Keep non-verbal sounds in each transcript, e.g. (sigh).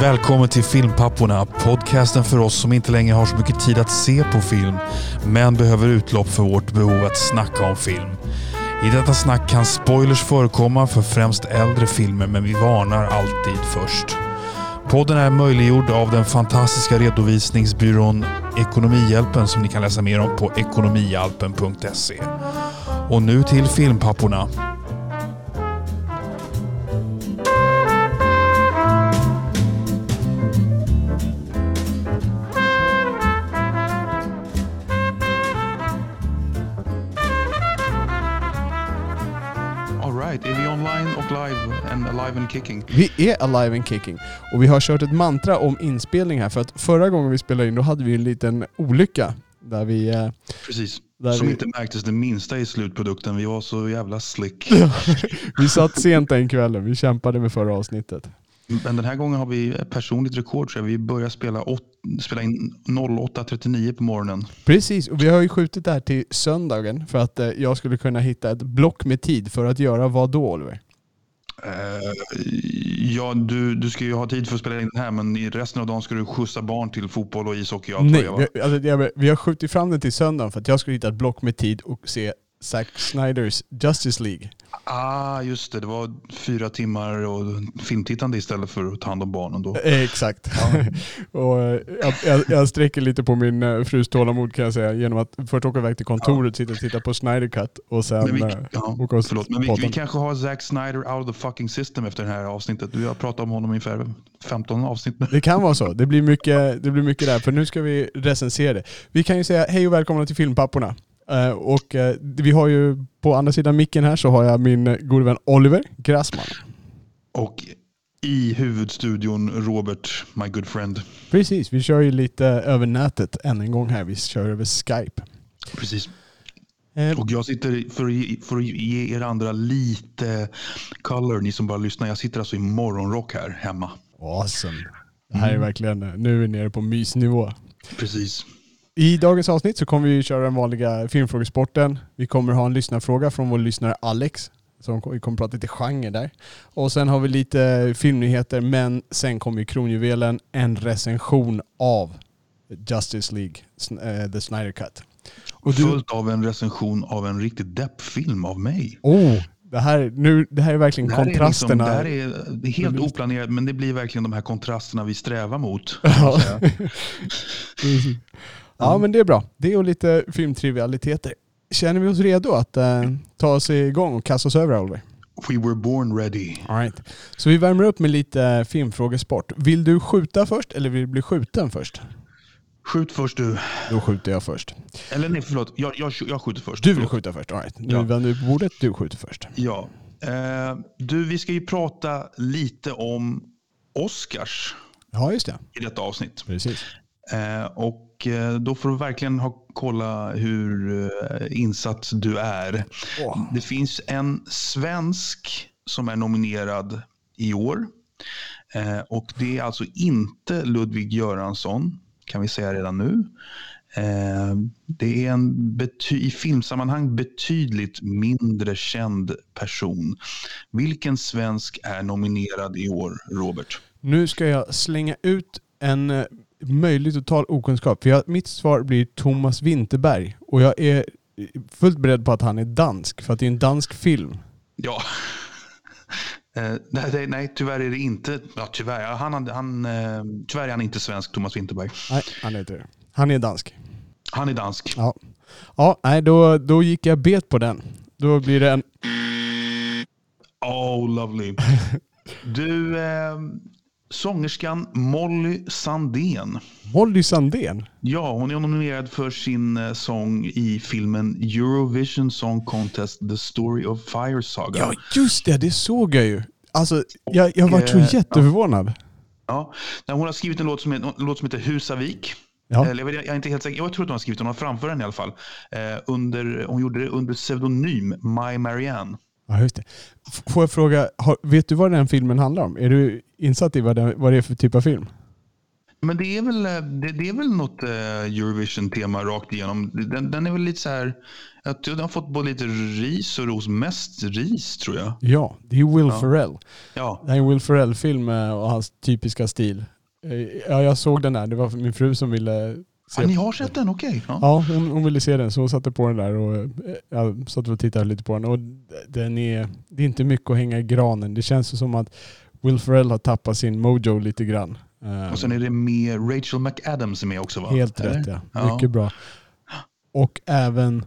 välkommen till Filmpapporna. Podcasten för oss som inte längre har så mycket tid att se på film, men behöver utlopp för vårt behov att snacka om film. I detta snack kan spoilers förekomma för främst äldre filmer, men vi varnar alltid först. Podden är möjliggjord av den fantastiska redovisningsbyrån Ekonomihjälpen som ni kan läsa mer om på ekonomihjälpen.se. Och nu till Filmpapporna. And kicking? Vi är alive and kicking. Och vi har kört ett mantra om inspelning här för att förra gången vi spelade in då hade vi en liten olycka. Där vi... eh, Precis. Där Som vi- inte märktes det minsta i slutprodukten. Vi var så jävla slick. (laughs) vi satt sent den kvällen, vi kämpade med förra avsnittet. Men den här gången har vi personligt rekord. Så vi börjar spela, åt, spela in 08.39 på morgonen. Precis, och vi har ju skjutit det här till söndagen för att eh, jag skulle kunna hitta ett block med tid för att göra vad då Oliver? Eh, ja, du, du ska ju ha tid för att spela in den här, men i resten av dagen ska du skjutsa barn till fotboll och ishockey och allt Nej, vad det var. vi, alltså, jag, vi har skjutit fram den till söndagen för att jag skulle hitta ett block med tid och se Zack Snyders Justice League. Ah, just det. Det var fyra timmar och filmtittande istället för att ta hand om barnen då. Eh, Exakt. (laughs) och, eh, jag, jag, jag sträcker lite på min eh, frus tålamod kan jag säga genom att först åka iväg till kontoret, sitta och titta på Snyder Cut och sen Men vi, ja, åka och förlåt, men vi, vi kanske har Zack Snyder out of the fucking system efter det här avsnittet. Vi har pratat om honom i ungefär 15 avsnitt nu. Det kan vara så. Det blir, mycket, (laughs) det blir mycket där, för nu ska vi recensera det. Vi kan ju säga hej och välkomna till Filmpapporna. Eh, och eh, vi har ju på andra sidan micken här så har jag min gode vän Oliver Grassman. Och i huvudstudion Robert, my good friend. Precis, vi kör ju lite över nätet än en gång här. Vi kör över Skype. Precis. Eh, Och jag sitter, för att, ge, för att ge er andra lite color, ni som bara lyssnar. Jag sitter alltså i morgonrock här hemma. awesome. Det här är verkligen, eh, nu är vi nere på mysnivå. Precis. I dagens avsnitt så kommer vi köra den vanliga filmfrågesporten. Vi kommer ha en lyssnarfråga från vår lyssnare Alex. Som vi kommer prata lite genre där. Och sen har vi lite filmnyheter men sen kommer ju kronjuvelen, en recension av Justice League, eh, The Snyder Cut. Och du, Fullt av en recension av en riktigt deppfilm av mig. oh, det här, nu, det här är verkligen Det här, är liksom, kontrasterna. det här är helt oplanerat, men det blir verkligen de här kontrasterna vi strävar mot. Ja. (laughs) (laughs) Ja men det är bra. Det och lite filmtrivialiteter. Känner vi oss redo att eh, ta oss igång och kasta oss över Oliver? We were born ready. All right. Så vi värmer upp med lite filmfrågesport. Vill du skjuta först eller vill du bli skjuten först? Skjut först du. Då skjuter jag först. Eller nej, förlåt. Jag, jag, jag skjuter först. Du vill Förlåt. skjuta först? All right. Nu Ja. vänder vi på bordet. Du skjuter först. Ja. Eh, du, vi ska ju prata lite om Oscars Ja, just det. i detta avsnitt. Precis. Eh, och eh, då får du verkligen ha, kolla hur eh, insatt du är. Åh. Det finns en svensk som är nominerad i år. Eh, och det är alltså inte Ludvig Göransson, kan vi säga redan nu. Eh, det är en bety- i filmsammanhang betydligt mindre känd person. Vilken svensk är nominerad i år, Robert? Nu ska jag slänga ut en möjlig total okunskap. För jag, mitt svar blir Thomas Winterberg. Och jag är fullt beredd på att han är dansk. För att det är en dansk film. Ja. (laughs) Eh, nej, nej, tyvärr är det inte. Ja, tyvärr. Han, han, eh, tyvärr är han inte svensk, Thomas Winterberg. Nej, han är inte det. Han är dansk. Han är dansk. Ja, ja nej, då, då gick jag bet på den. Då blir det en... Oh, lovely. (laughs) Du, eh, sångerskan Molly Sandén. Molly Sandén. Ja, hon är nominerad för sin eh, sång i filmen Eurovision Song Contest The Story of Fire Saga. Ja, just det. Det såg jag ju. Alltså, jag, jag var så eh, jätteförvånad. Ja, nej, hon har skrivit en låt som, en låt som heter Husavik. Ja. Eller, jag, jag är inte helt säker. Jag tror att hon har skrivit den. Hon har framfört den i alla fall. Eh, under, hon gjorde det under pseudonym My Marianne. Ja, just det. Får jag fråga, vet du vad den filmen handlar om? Är du insatt i vad, den, vad det är för typ av film? Men det är väl, det, det är väl något eh, Eurovision-tema rakt igenom. Den, den är väl lite så här... Jag tror den har fått både lite ris och ros. Mest ris tror jag. Ja, det är Will Ja. Ferrell. Ja, Det är en Will Ferrell-film eh, och hans typiska stil. Eh, Ja, jag såg den där. Det var min fru som ville se ja ni har sett den? Okej. Ja. Ja, hon, hon ville se den så hon satte på den där och eh, jag satt och tittade lite på den. Och den är, det är inte mycket att hänga i granen. Det känns som att Will Ferrell har tappat sin mojo lite grann. Eh, Och sen är det med Rachel McAdams med också va? Helt rätt ja. Ja. Mycket bra. Och även,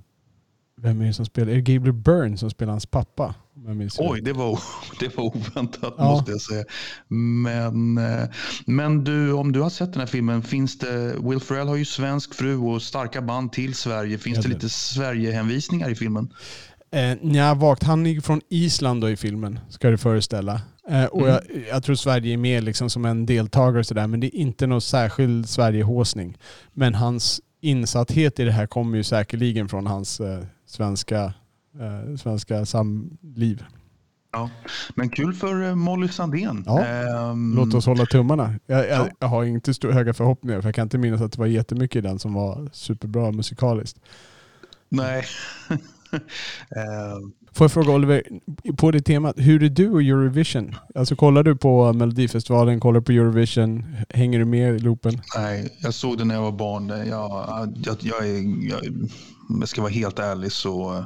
vem är det som spelar? Är det Gabriel Byrne som spelar hans pappa? Jag? Oj, det var, (laughs) det var oväntat Ja. måste jag säga. Men, eh, men du, om du har sett den här filmen, finns det, Will Ferrell har ju svensk fru och starka band till Sverige. Finns Helt det lite Sverige-hänvisningar i filmen? Eh, nja, vagt. Han är från Island då i filmen, ska du föreställa. Eh, och Mm. jag, jag tror Sverige är med liksom som en deltagare sådär, men det är inte någon särskild Sverigehåsning. Men hans insatthet i det här kommer ju säkerligen från hans eh, svenska, eh, svenska samliv. Ja. Men kul för eh, Molly Sandén. Ja. Ehm, Låt oss hålla tummarna. Jag, jag, Ja. jag har inte stor, höga förhoppningar, för jag kan inte minnas att det var jättemycket i den som var superbra musikaliskt. Nej. (laughs) Ehm, Får jag fråga Oliver, på det temat, hur är du och Eurovision? Alltså kollar du på Melodifestivalen, kollar du på Eurovision, hänger du med i loopen? nej, jag såg det när jag var barn. Jag, jag, jag, är, jag, jag ska vara helt ärlig så eh,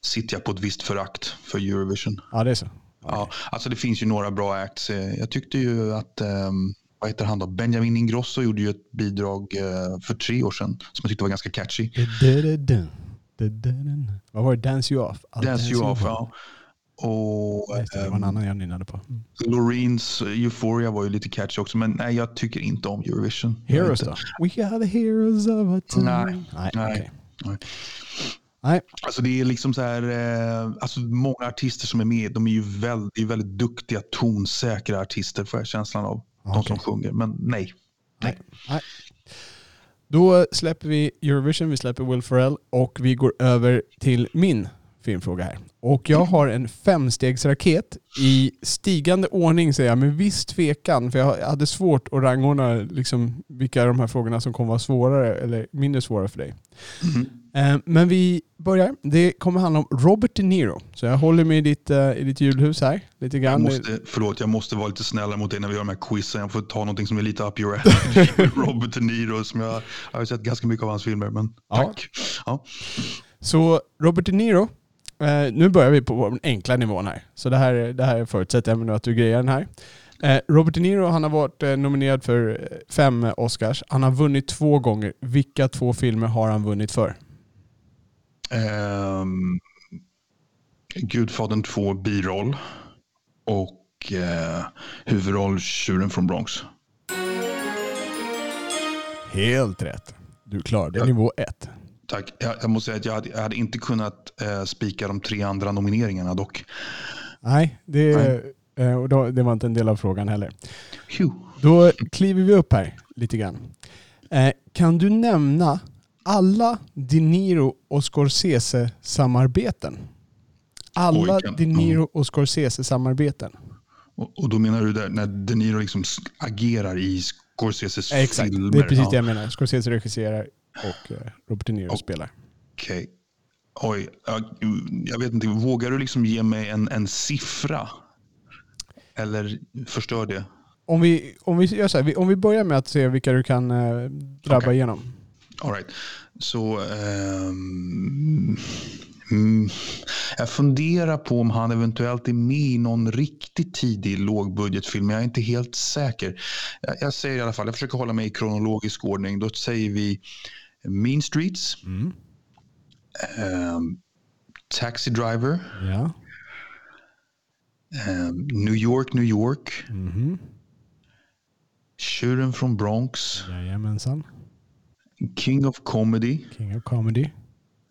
sitter jag på ett visst förakt för Eurovision. Ja, det är så. Ja, alltså det finns ju några bra acts. Eh, Jag tyckte ju att ehm, vad heter han då? Benjamin Ingrosso gjorde ju ett bidrag eh, för tre år sedan som jag tyckte var ganska catchy. Du-du-du-dun. Du-du-du-dun. Vad var det? Dance you off? I'll Dance you off, ja. Och det, det var en ehm, annan jag nynnade på. Mm. Loreens Euphoria var ju lite catchy också, men nej, jag tycker inte om Eurovision. Heroes då? We are the heroes of our time. Nej, Nej, nej. okej. Nej. Nej. Alltså det är liksom så här, eh, alltså många artister som är med, de är ju väldigt, väldigt duktiga, tonsäkra artister får jag känslan av. De Okej. som sjunger, men nej. Nej. Nej. Då släpper vi Eurovision, vi släpper Will Ferrell och vi går över till min filmfråga här. Och jag har en femstegsraket i stigande ordning säger jag, med viss tvekan. För jag hade svårt att rangordna liksom, vilka av de här frågorna som kommer vara svårare eller mindre svåra för dig. Mm. Eh, Men vi börjar. Det kommer handla om Robert De Niro. Så jag håller mig i ditt, eh, i ditt julhus här lite Jag grann. måste, förlåt, jag måste vara lite snällare mot dig när vi gör de här quizen. Jag får ta någonting som är lite up your alley. (laughs) (laughs) Robert De Niro, som jag, jag har sett ganska mycket av hans filmer, men Ja. tack. Ja. Så Robert De Niro, eh, nu börjar vi på den enkla nivån här. Så det här, det här förutsätter jag nu att du grejar den här. Robert De Niro han har varit nominerad för fem Oscars. Han har vunnit två gånger. Vilka två filmer har han vunnit för? Ehm, Gudfadern 2 biroll och eh, huvudroll Tjuren från Bronx. Helt rätt. Du klarade Ja. nivå ett. Tack. Jag, jag måste säga att jag hade, jag hade inte kunnat eh, spika de tre andra nomineringarna dock. Nej, det, Nej. eh, och då, det var inte en del av frågan heller. Phew. Då kliver vi upp här lite grann. Eh, kan du nämna alla De Niro och Scorsese-samarbeten? Alla Oj, kan- De Niro och Scorsese-samarbeten. Och, och då menar du där när De Niro liksom s- agerar i Scorseses Exakt, filmer? det är precis det jag menar. Scorsese regisserar och eh, Robert De Niro Och- spelar. Okej. Oj, jag, jag vet inte. Vågar du liksom ge mig en, en siffra? Eller förstör det? Om vi, om vi gör så här, vi- om vi börjar med att se vilka du kan eh, drabba Okej. igenom. All right. Så ehm, mm, jag funderar på om han eventuellt är med i någon riktigt tidig lågbudgetfilm. Jag är inte helt säker. Jag, jag säger i alla fall, jag försöker hålla mig i kronologisk ordning. Då säger vi Mean Streets, Mm. ehm, Taxi Driver, Ja. ehm, New York, New York, Mhm. Tjuren från Bronx, Jajamensan. King of Comedy. King of Comedy.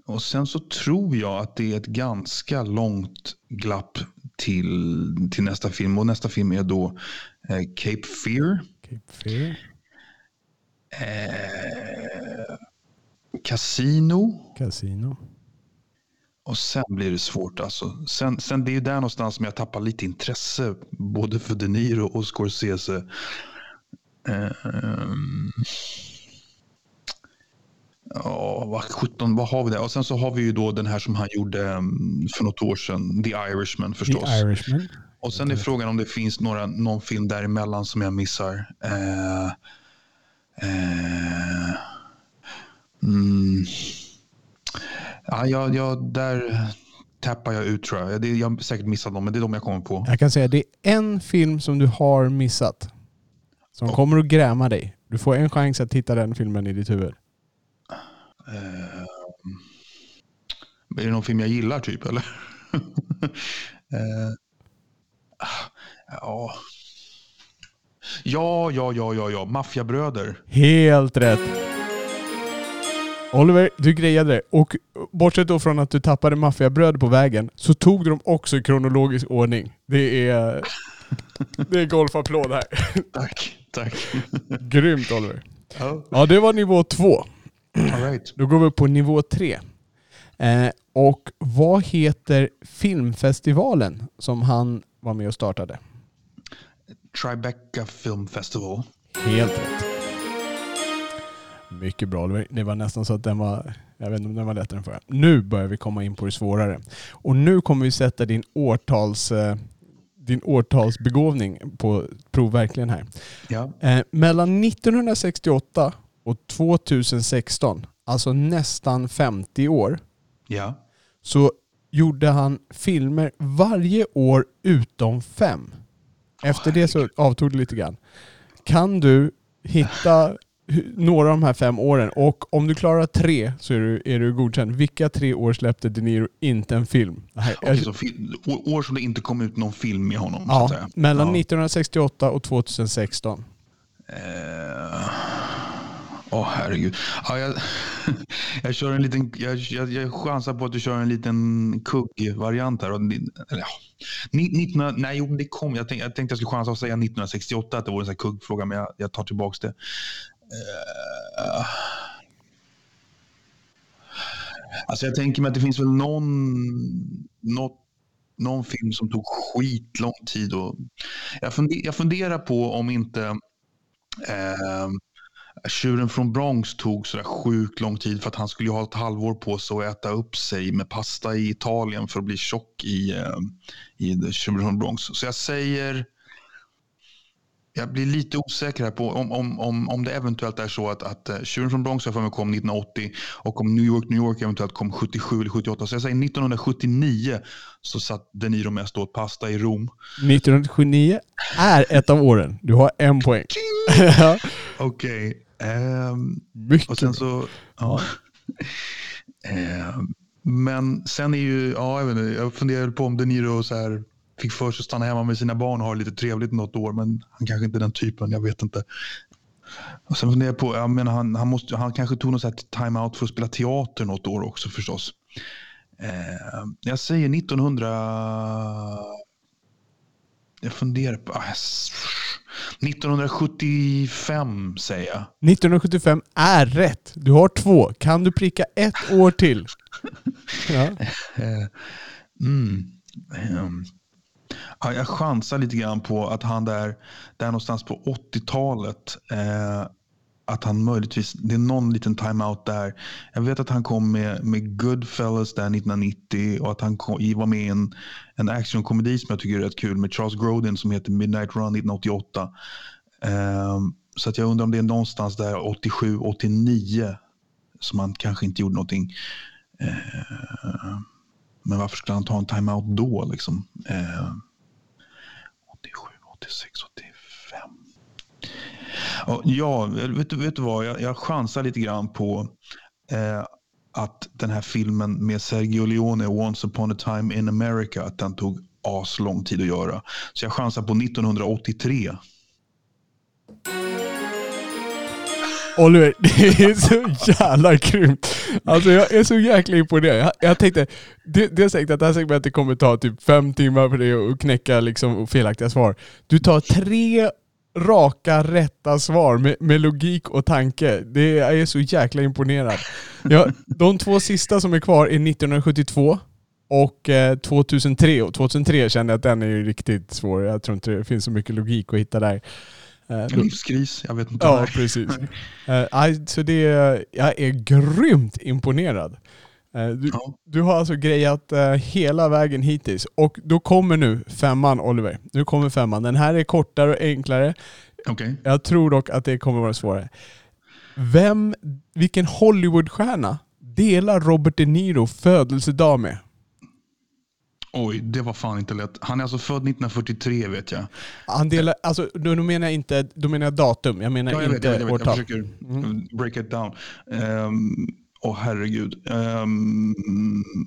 Och sen så tror jag att det är ett ganska långt glapp till, till nästa film. Och nästa film är då eh, Cape Fear. Cape Fear. Eh, Casino. Casino. Och sen blir det svårt. Alltså. Sen, sen det är ju där någonstans som jag tappar lite intresse. Både för De Niro och Scorsese. Ehm, Ja, vad 17, vad har vi där? Och sen så har vi ju då den här som han gjorde mm, för något år sedan, The Irishman förstås. The Irishman. Och sen är frågan om det finns några, någon film däremellan som jag missar. Eh, eh, mm, ja, jag, jag, där tappar jag ut tror jag. Det, jag har säkert missat dem, men det är de jag kommer på. Jag kan säga det är en film som du har missat. Som kommer att gräma dig. Du får en chans att hitta den filmen i ditt huvud. Eh, är det någon film jag gillar typ eller? (laughs) eh, ja. Ja, ja, ja, ja, ja. Maffiabröder. Helt rätt. Oliver, du grejade det. Och bortsett då från att du tappade maffiabröd på vägen så tog du dem också i kronologisk ordning. Det är, (laughs) det är golfapplåd här. Tack, tack. Grymt Oliver. Ja, Ja, det var nivå två. All right. Då går vi upp på nivå tre. Eh, och vad heter filmfestivalen som han var med och startade? Tribeca Film Festival. Helt rätt. Mycket bra. Det var nästan så att den var, jag vet inte om den var lättare än förra. Nu börjar vi komma in på det svårare. Och nu kommer vi sätta din årtals, eh, din årtalsbegåvning på prov verkligen här. Ja. Eh, mellan 1968 och 2016, alltså nästan 50 år, Ja. så gjorde han filmer varje år utom fem. Efter det så avtog det lite grann. Kan du hitta några av de här fem åren och om du klarar tre så är du, är du godkänd. Vilka tre år släppte De Niro inte en film? Det här, Okej, så fi- å- år som det inte kom ut någon film med honom. ja, mellan ja. 1968 och 2016. Eh, Åh herregud. Ja, jag, (laughs) jag, kör en liten, jag, jag, jag chansar på att du kör en liten kugg-variant här. Och, eller, ja. 19, nej, jo, det kom. Jag, tänkte, jag tänkte jag skulle chansa att säga 1968 att det var en kuggfråga, men jag, jag tar tillbaka det. Uh, alltså jag tänker mig att det finns väl någon, något, någon film som tog skitlång tid. Och, jag, funder, jag funderar på om inte eh, Tjuren från Bronx tog sådär sjukt lång tid för att han skulle ju ha ett halvår på sig att äta upp sig med pasta i Italien för att bli tjock i, eh, i Tjuren från Bronx. Så jag säger, jag blir lite osäker här på om, om, om, om det eventuellt är så att, att eh, Tjuren från Bronx för mig kom 1980 och om New York, New York eventuellt kom 77 eller 78. Så jag säger 1979 så satt De Niro mest åt pasta i Rom. 1979 är ett av åren. Du har en poäng. (laughs) Okej. Ehm, Mycket Och sen så, ja. (laughs) eh, men sen är ju, ja jag vet inte, jag funderar på om De Niro så här fick för sig att stanna hemma med sina barn och ha det lite trevligt något år, men han kanske inte är den typen, jag vet inte. Och sen funderar jag på, jag menar, han, han, måste, han kanske tog någon så time-out för att spela teater något år också förstås. Eh, jag säger 1900... Jag funderar på... ah, 1975 säger jag. 1975 är rätt. Du har två. Kan du pricka ett år till? (laughs) Ja. Eh, mm. Ehm. Ja, jag chansar lite grann på att han där, där någonstans på 80-talet, eh, att han möjligtvis, det är någon liten timeout där. Jag vet att han kom med, med Goodfellas där 1990 och att han kom, var med i en, en actionkomedi som jag tycker är rätt kul med Charles Grodin som heter Midnight Run 1988. Um, ehm, så att jag undrar om det är någonstans där 87, 89 som han kanske inte gjorde någonting. Uh, men varför skulle han ta en timeout då? Liksom? Uh, 87, 86, 85. Ja, vet, du- vet du vad? Jag, jag chansar lite grann på eh, att den här filmen med Sergio Leone, Once upon a time in America, att den tog aslång tid att göra. Så jag chansar på 1983. Oliver, (laughs) det är så jävla grymt. Alltså jag är så jäkla imponerad. Jag, jag tänkte, det, det är säkert att det här segmentet kommer ta typ fem timmar för dig att knäcka liksom felaktiga svar. Du tar tre raka rätta svar med, med logik och tanke. Det, jag är så jäkla imponerad. Ja, de två sista som är kvar är 1972 och eh, 2003. Och 2003 kände jag att den är ju riktigt svår. Jag tror inte det finns så mycket logik att hitta där. Eh, livskris, jag vet inte. Ja, precis. Eh, så det, jag är grymt imponerad. Eh, du, Ja. du har alltså grejat eh, hela vägen hittills. Och då kommer nu femman, Oliver. Nu kommer femman. Den här är kortare och enklare. Okej. Jag tror dock att det kommer vara svårare. Vem, vilken Hollywoodstjärna delar Robert De Niro födelsedag med? Oj, det var fan inte lätt. Han är alltså född 1943 vet jag. Han delar, alltså, då, menar jag inte, då menar jag datum, jag menar Ja, jag inte jag, vet, jag, vet. jag årtal. försöker break it down. Um, Åh herregud. Ehm,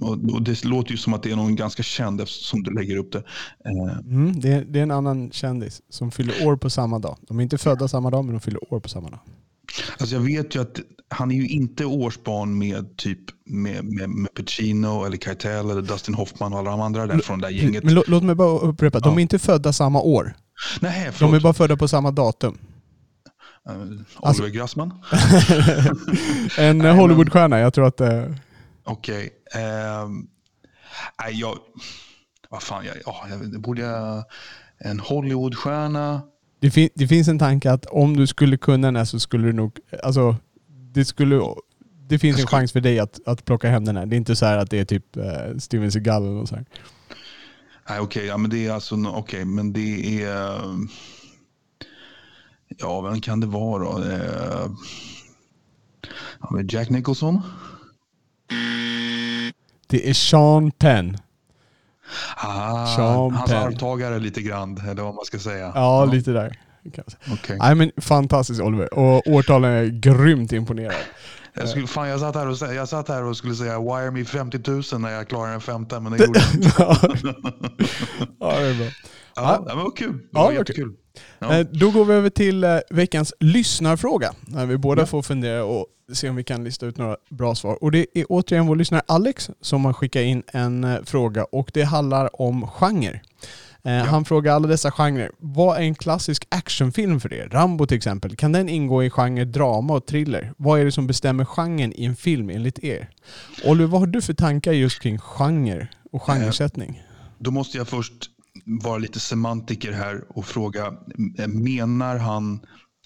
och, och det låter ju som att det är någon ganska känd eftersom du lägger upp det. Eh, Mm, det, är, det är en annan kändis som fyller år på samma dag. De är inte födda samma dag, men de fyller år på samma dag. alltså jag vet ju att han är ju inte årsbarn med typ med, med, med Pacino eller Keitel eller Dustin Hoffman och alla de andra där från det där gänget. Men lå, låt mig bara upprepa, de Ja. är inte födda samma år. Nej, De är bara födda på samma datum. (laughs) Eh, Alltså- Oliver Grassman? En men- Hollywoodstjärna, jag tror att... eh, Okej. ehm, nej, jag... Vad fan, jag, ja, jag, borde jag... En Hollywoodstjärna? Det, fin, det finns en tanke att om du skulle kunna den här så skulle du nog... Alltså, det, skulle, det finns en chans för dig att, att plocka hem den här. Det är inte så här att det är typ eh, Steven Seagal eller så här. Nej, okej, ja, men det är alltså... Okej, men det är... Ja, vem kan det vara då? Eh, ja, Jack Nicholson? Det är Sean Penn. Ah, Sean hans Penn. arvtagare lite grann, eller vad man ska säga. Ja, lite där. Okej. Nej men fantastiskt Oliver. Och årtalen är grymt imponerad. Jag, skulle, fan, jag, satt här och, jag satt här och skulle säga wire me 50 000 när jag klarar en femte, men det (laughs) gjorde jag inte. ja, det är bra. Ja, det var kul. Det Ja, var vad jättekul. Ja. Eh, Då går vi över till eh, veckans lyssnarfråga. När vi båda Ja. får fundera och se om vi kan lista ut några bra svar. Och det är återigen vår lyssnare Alex som har skickat in en eh, fråga och det handlar om genre. Eh, Han frågar alla dessa genrer. Vad är en klassisk actionfilm för er? Rambo till exempel. Kan den ingå i genre drama och thriller? Vad är det som bestämmer genren i en film enligt er? Oliver, vad har du för tankar just kring genre och genresättning? Då måste jag först vara lite semantiker här och fråga, m- menar han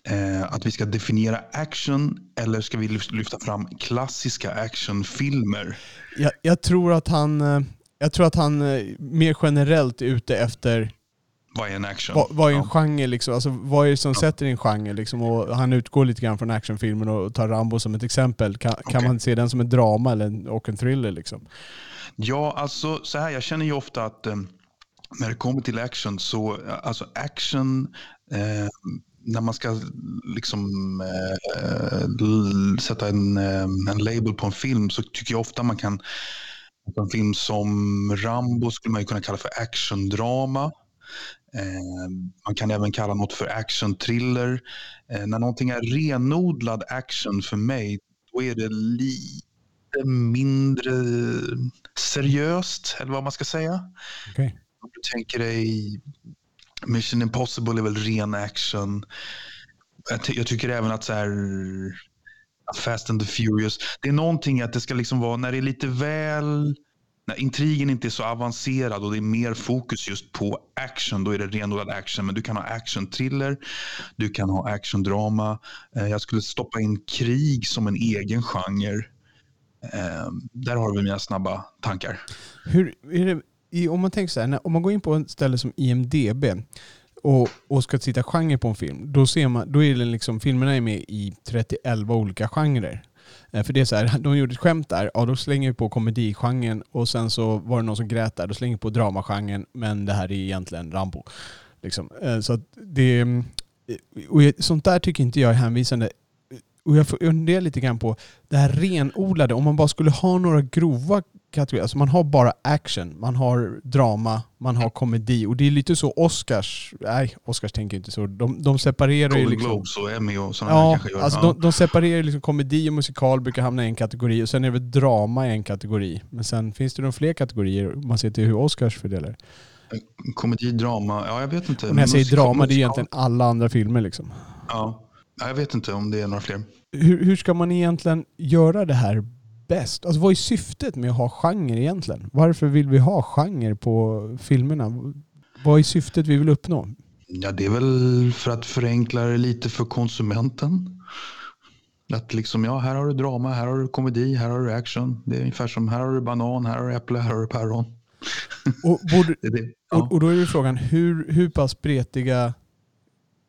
eh, att vi ska definiera action eller ska vi lyf- lyfta fram klassiska actionfilmer? Jag, jag tror att han, eh, jag tror att han eh, mer generellt är ute efter Vad är en action? vad, vad är en Ja. genre liksom, alltså vad är det som sätter en genre liksom, och han utgår lite grann från actionfilmen och tar Rambo som ett exempel. Kan, kan Okej. man se den som en drama eller en, och en thriller liksom? Ja, alltså så här, jag känner ju ofta att eh, när det kommer till action så, alltså action, eh, när man ska liksom eh, sätta en, eh, en label på en film så tycker jag ofta man kan, en film som Rambo skulle man ju kunna kalla för actiondrama. Eh, man kan även kalla något för action-thriller. Eh, när någonting är renodlad action för mig, då är det lite mindre seriöst, eller vad man ska säga. Okay. Om du tänker dig Mission Impossible är väl ren action. Jag, ty- jag tycker även att så här Fast and the Furious, det är någonting att det ska liksom vara när det är lite väl när intrigen inte är så avancerad och det är mer fokus just på action, då är det renodlad action. Men du kan ha action-thriller, du kan ha action-drama. Eh, jag skulle stoppa in krig som en egen genre. Eh, där har vi mina snabba tankar. Hur är det, i, om man tänker så här, när, om man går in på ett ställe som IMDB och, och ska titta genre på en film, då ser man, då är det liksom, filmerna är med i 31 olika genrer. Eh, för det är så här, (laughs) de gjorde ett skämt där, ja då slänger vi på komedigenren och sen så var det någon som grät där, då slänger vi på dramagenren, men det här är egentligen Rambo. Liksom. Eh, så att det, eh, och sånt där tycker inte jag är hänvisande. Och jag funderar lite grann på det här renodlade, om man bara skulle ha några grova kategorier. Alltså man har bara action, man har drama, man har komedi. Och det är lite så Oscars, nej Oscars tänker inte så. De, de separerar ju Golden liksom... Globes och Emmy och sådana Ja, kanske gör. alltså ja. de, de separerar liksom komedi och musikal brukar hamna i en kategori och sen är det väl drama i en kategori. Men sen finns det nog fler kategorier om man ser till hur Oscars fördelar. Komedi, drama, ja jag vet inte. Och när jag säger Musikal- drama, det är egentligen alla andra filmer liksom. Ja, jag vet inte om det är några fler. Hur, hur ska man egentligen göra det här bäst? Alltså vad är syftet med att ha genre egentligen? Varför vill vi ha genre på filmerna? Vad är syftet vi vill uppnå? Ja, det är väl för att förenkla det lite för konsumenten. Att liksom, ja, här har du drama, här har du komedi, här har du action. Det är ungefär som här har du banan, här har du äpple, här har du päron. (laughs) Och, borde, Det är det. Ja. och, och då är ju frågan, hur, hur pass bretiga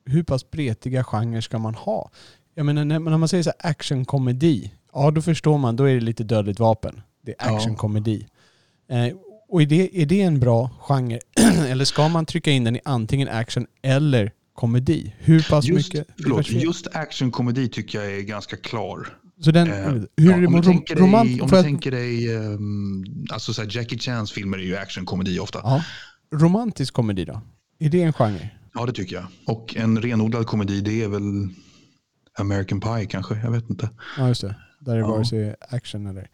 hur pass bretiga genrer ska man ha? Jag menar när, när man säger så här actionkomedi, ja då förstår man, då är det lite dödligt vapen. Det är Ja. actionkomedi. Eh, och är det, är det en bra genre? (clears throat) eller ska man trycka in den i antingen action eller komedi? Hur pass Just, mycket? förlåt, just actionkomedi tycker jag är ganska klar. så den, Eh, hur ja, är det om med du rom, tänker dig, romant? om får du jag- tänker dig ehm, alltså så här, Jackie Chans filmer är ju actionkomedi ofta. ja. Romantisk komedi då? Är det en genre? Ja, det tycker jag. Och en renodlad komedi, det är väl American Pie kanske? Jag vet inte. Ja just det. Där är Ja. vare sig action eller...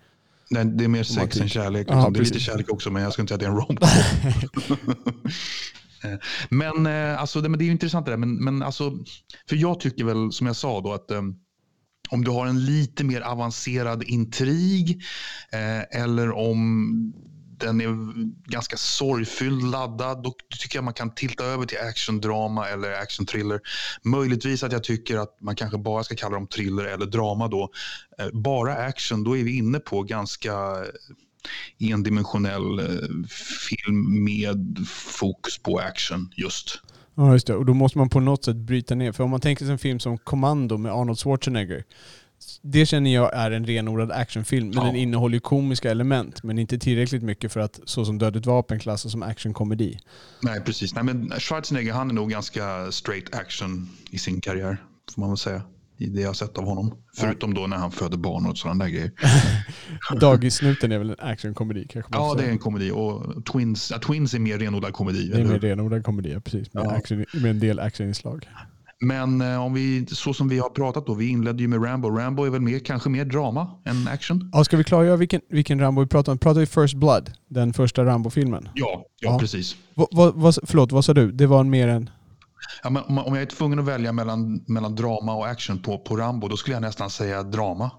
Nej, det är mer sex än kärlek. Ja, Liksom. det är lite kärlek också, men jag ska inte säga att det är en rom (laughs) (laughs) Eh, Men eh, alltså, det, men det är ju intressant det där. Men, men alltså, för jag tycker väl, som jag sa då, att eh, om du har en lite mer avancerad intrig eh, eller om den är ganska sorgfylld, laddad, då tycker jag man kan tilta över till actiondrama eller actionthriller. Möjligtvis att jag tycker att man kanske bara ska kalla dem thriller eller drama då. Eh, bara action, då är vi inne på ganska eh, endimensionell eh, film med fokus på action just. Ja just det, och då måste man på något sätt bryta ner. För om man tänker sig en film som Commando med Arnold Schwarzenegger. Det känner jag är en renodlad actionfilm, men Ja. den innehåller ju komiska element. Men inte tillräckligt mycket för att, så som Dödligt vapen, klassas som actionkomedi. Nej, precis. Nej, men Schwarzenegger han är nog ganska straight action i sin karriär, får man väl säga. I det jag har sett av honom. Förutom då när han föder barn och sådana där grejer. (laughs) Dagissnuten är väl en actionkomedi kanske Ja, det är en komedi. Och Twins, ja, Twins är mer renodlad komedi. det är mer renodlad komedi, ja, precis. Med, Ja. action, med en del actioninslag. Men eh, om vi, så som vi har pratat då, vi inledde ju med Rambo. Rambo är väl mer, kanske mer drama än action? Ja, ska vi klargöra vilken, vilken Rambo vi pratar om? Pratar vi First Blood? Den första Rambo-filmen? Ja, ja, Ja. precis. Vad, vad, vad, förlåt, vad sa du? Det var mer en... Ja, men om, om jag är tvungen att välja mellan, mellan drama och action på, på Rambo, då skulle jag nästan säga drama.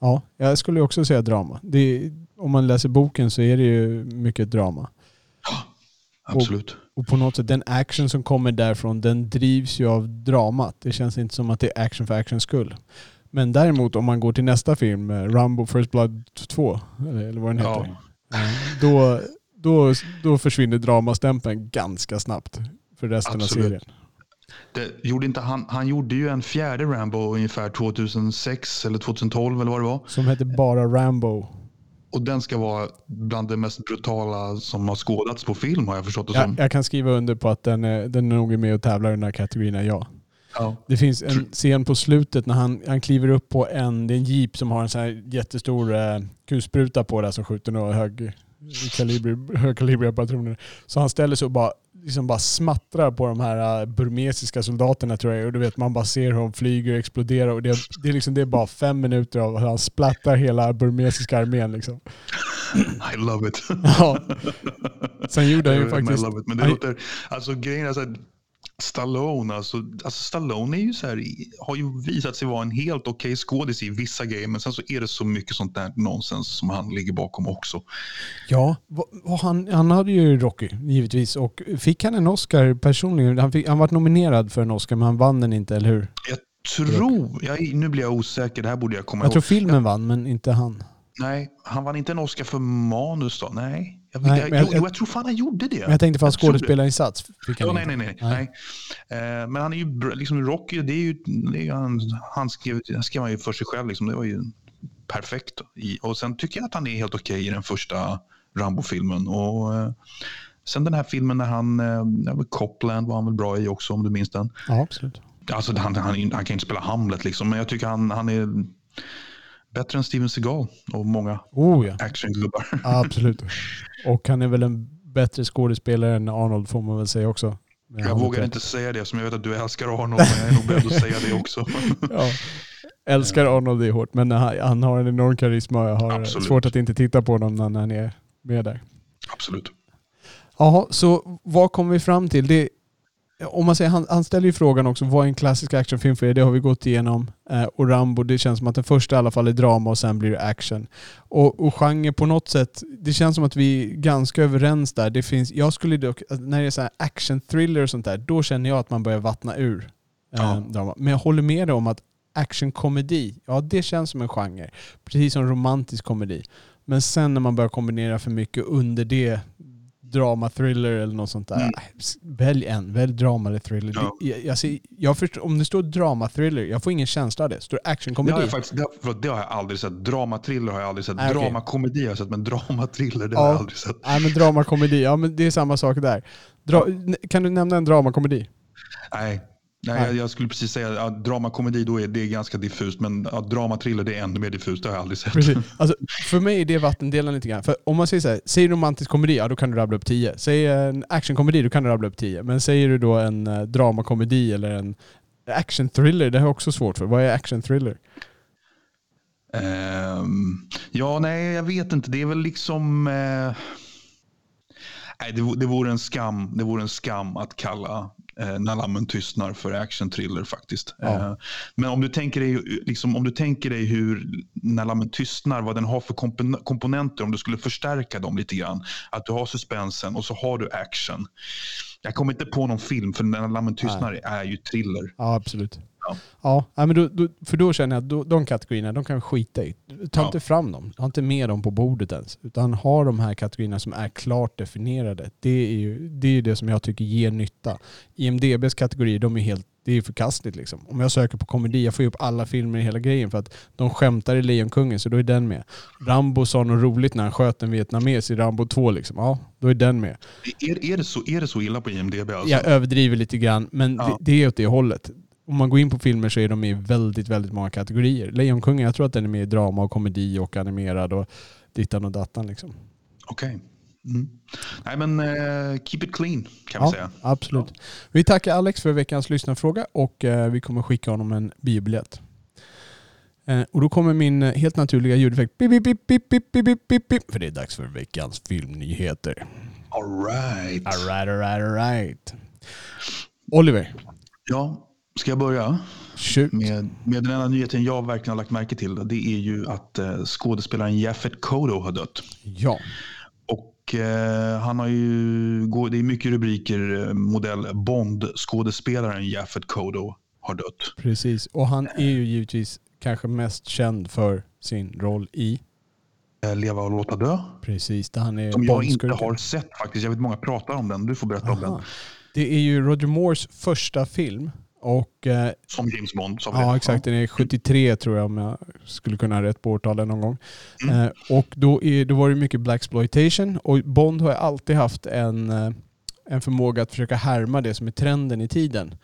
Ja, jag skulle också säga drama. Det om man läser boken så är det ju mycket drama. Absolut. Och på något sätt, den action som kommer därifrån, den drivs ju av dramat. Det känns inte som att det är action för actions skull. Men däremot om man går till nästa film, eh, Rambo First Blood 2, eller vad den Ja. heter. eh, Då, då, då försvinner dramastämpeln ganska snabbt för resten Absolut. av serien. Det, gjorde inte han, han gjorde ju en fjärde Rambo ungefär 2006 eller 2012 eller vad det var. Som heter bara Rambo. Och den ska vara bland det mest brutala som har skådats på film har jag förstått det som. Jag, jag kan skriva under på att den är, den är nog med och tävlar i den här kategorin, ja. Ja. Det finns en scen på slutet när han, han kliver upp på en, det är en jeep som har en sån här jättestor eh, kulspruta på där som skjuter några hög, kalibri, högkalibriga patroner. Så han ställer sig och bara, liksom bara smattrar på de här eh, burmesiska soldaterna tror jag. Och du vet, man bara ser hur de flyger och exploderar. Och det, det, är liksom, det är bara fem minuter av hur han splattar hela burmesiska armén. Liksom. (clears throat) I love it. Ja. Sen gjorde han ju I faktiskt... love it. Men det låter, alltså grejen är så här, Stallone, alltså, alltså Stallone är ju så här, har ju visat sig vara en helt okej skådis i vissa grejer, men sen så är det så mycket sånt där nonsens som han ligger bakom också. Ja, han, han hade ju Rocky givetvis och fick han en Oscar personligen? Han, fick, han var nominerad för en Oscar men han vann den inte, eller hur? Jag tror, jag, nu blir jag osäker, det här borde jag komma Jag tror ihåg. filmen vann men inte han. Nej, han vann inte en Oscar för manus då? Nej. Jag, Nej, jag, jag- jo, jag tror fan han gjorde det. Men jag tänkte för hans skådespelarinsats Ja, nej, inte. nej, nej. nej. Eh, men han är ju, liksom Rocky, det är ju, det är ju han, han skrev, han skrev han ju för sig själv, liksom, det var ju perfekt. Och sen tycker jag att han är helt okej i den första Rambo-filmen. Och eh, sen den här filmen när han, eh, Copland var han väl bra i också om du minns den. Ja, absolut. Alltså han, han, han kan inte spela Hamlet liksom, men jag tycker han, han är bättre än Steven Seagal och många Oh ja, actiongubbar. (laughs) absolut. Och han är väl en bättre skådespelare än Arnold får man väl säga också. Men Jag vågar inte- säga det som jag vet att du älskar Arnold, men jag är nog beredd att säga det också. (laughs) Ja. Älskar Arnold det är hårt men han, han har en enorm karisma och jag har Absolut. svårt att inte titta på honom när han är med där. Absolut. Jaha, så vad kom vi fram till? Det, om man säger, han, han ställer ju frågan också, vad är en klassisk actionfilm för er? Det har vi gått igenom. Eh, och Rambo, det känns som att den första i alla fall är drama och sen blir det action. Och, och genre på något sätt, det känns som att vi är ganska överens där. Det finns, jag skulle dock, när det är så här action thriller och sånt där, då känner jag att man börjar vattna ur. Eh, Ja. drama. Men jag håller med dig om att actionkomedi, ja det känns som en genre. Precis som romantisk komedi. Men sen när man börjar kombinera för mycket under det, drama, thriller eller något sånt där. Mm. Välj en, välj drama eller thriller. Ja. Det, jag, jag, ser, jag förstår, om det står drama, thriller, jag får ingen känsla av det. Står det Det actionkomedi? har, jag faktiskt, det, förlåt, det har jag aldrig sett. Dramatriller har jag aldrig sett. Nej, okej. Dramakomedi har jag sett, men dramatriller det Ja. har jag aldrig sett. Nej men drama, komedi, ja men det är samma sak där. Dra, Kan du nämna en dramakomedi? Nej, Nej, Nej. Jag, jag skulle precis säga att dramakomedi då är det är ganska diffust, men att dramatriller det är ännu mer diffust. Det har jag aldrig sett. Precis. Alltså, för mig är det vattendelaren lite grann. För om man säger så här, säg romantisk komedi, ja då kan du rabbla upp 10. Säg en actionkomedi, då kan du rabbla upp 10. Men säger du då en eh, dramakomedi eller en action thriller, det har jag också svårt för. Vad är action thriller? Ehm, ja, nej, jag vet inte. Det är väl liksom... eh, nej, det, det, vore en skam, det vore en skam att kalla eh, När lammen tystnar för action-thriller faktiskt. Ja. Eh, men om du, tänker dig, liksom, om du tänker dig hur När lammen tystnar, vad den har för kompon- komponenter, om du skulle förstärka dem lite grann. Att du har suspensen och så har du action. Jag kommer inte på någon film, för När lammen tystnar är ju thriller. Ja, absolut. Ja. Ja, men då, då, för då känner jag att då, de kategorierna, de kan skita i. Ta Ja. inte fram dem. Ha inte med dem på bordet ens. Utan ha de här kategorierna som är klart definierade. Det är ju det, är det som jag tycker ger nytta. IMDBs kategorier, de är helt det är förkastligt liksom. Om jag söker på komedi, jag får ju upp alla filmer i hela grejen för att de skämtar i Lejonkungen, så då är den med. Rambo sa något roligt när han sköt en vietnames i Rambo 2 liksom. Ja, då är den med. Är, är, det så, är det så illa på IMDB? Alltså? Jag överdriver lite grann, men Ja. det, det är åt det hållet om man går in på filmer så är de i väldigt, väldigt många kategorier. Lejonkungen, jag tror att den är med i drama och komedi och animerad och dittan och dattan. Liksom. Okej. Okay. Mm. Nej men uh, keep it clean kan ja, vi säga. Absolut. Ja. Vi tackar Alex för veckans lyssnarfråga och uh, vi kommer skicka honom en biobiljett. Uh, och då kommer min helt naturliga ljudeffekt. Bip, bip, bip, bip, bip, bip, bip, för det är dags för veckans filmnyheter. All right. All right, all right, all right. Oliver. Ja ska jag börja? shoot. Med, med den enda nyheten jag verkligen har lagt märke till. Det är ju att eh, skådespelaren Jaffet Kodo har dött. Ja, Och eh, han har ju, det är mycket rubriker, eh, modell Bond-skådespelaren Jaffet Kodo har dött. precis. Och han är ju givetvis kanske mest känd för sin roll i Eh, Leva och låta dö. Precis, där han är Som jag inte har sett faktiskt. Jag vet många pratar om den. Du får berätta om den. Aha. Det är ju Roger Moores första film. Och eh, Som James Bond. Det? ja, exakt, den är 73 tror jag om jag skulle kunna ha rätt på årtalet någon gång. Mm. Eh, och då, är, då var det mycket Blaxploitation och Bond har alltid haft en, eh, en förmåga att försöka härma det som är trenden i tiden.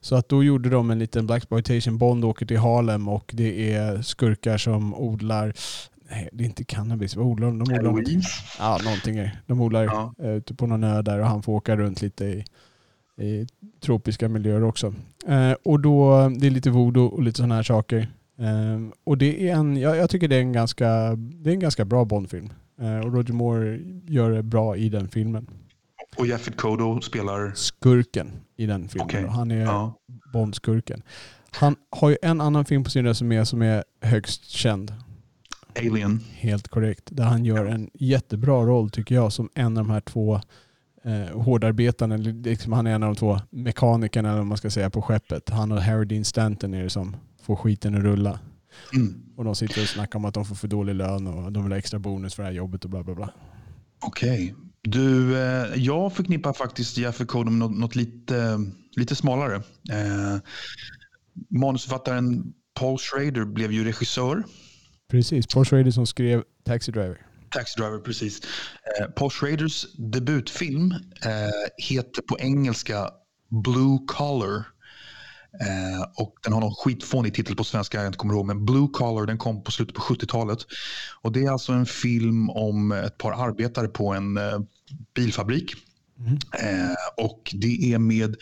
Så att då gjorde de en liten Blaxploitation. Bond åker till Harlem och det är skurkar som odlar Nej, det är inte cannabis. Vad odlar de? De odlar. Ja, någonting De odlar Ja. eh, ute på någon ö där och han får åka runt lite i, i tropiska miljöer också. Eh, och då, det är lite voodoo och lite sådana här saker. Eh, och det är en, jag, jag tycker det är en ganska, det är en ganska bra Bondfilm. Eh, och Roger Moore gör det bra i den filmen. Och Jaffet Kodo spelar... Skurken i den filmen. Och Han är Ja. Bondskurken. Han har ju en annan film på sin resumé som är högst känd. Alien. Helt korrekt. Där han gör en jättebra roll tycker jag som en av de här två eh, hårdarbetarna. eller Liksom han är en av de två mekanikerna eller vad man ska säga på skeppet. Han och Harry Dean Stanton är det som får skiten att rulla. Mm. Och de sitter och snackar om att de får för dålig lön och de vill ha extra bonus för det här jobbet och bla bla bla. Okej. Du, eh, jag förknippar faktiskt Jaffet Kodo med något, något lite, lite smalare. Eh, manusförfattaren Paul Schrader blev ju regissör. Precis, Paul Schrader som skrev Taxi Driver. Taxi Driver, precis. Eh, Paul Schraders debutfilm eh, heter på engelska Blue Collar. Eh, och den har någon skitfånig titel på svenska, jag inte kommer ihåg. Men Blue Collar, den kom på slutet på 70-talet. Och det är alltså en film om ett par arbetare på en eh, bilfabrik. Eh, och det är med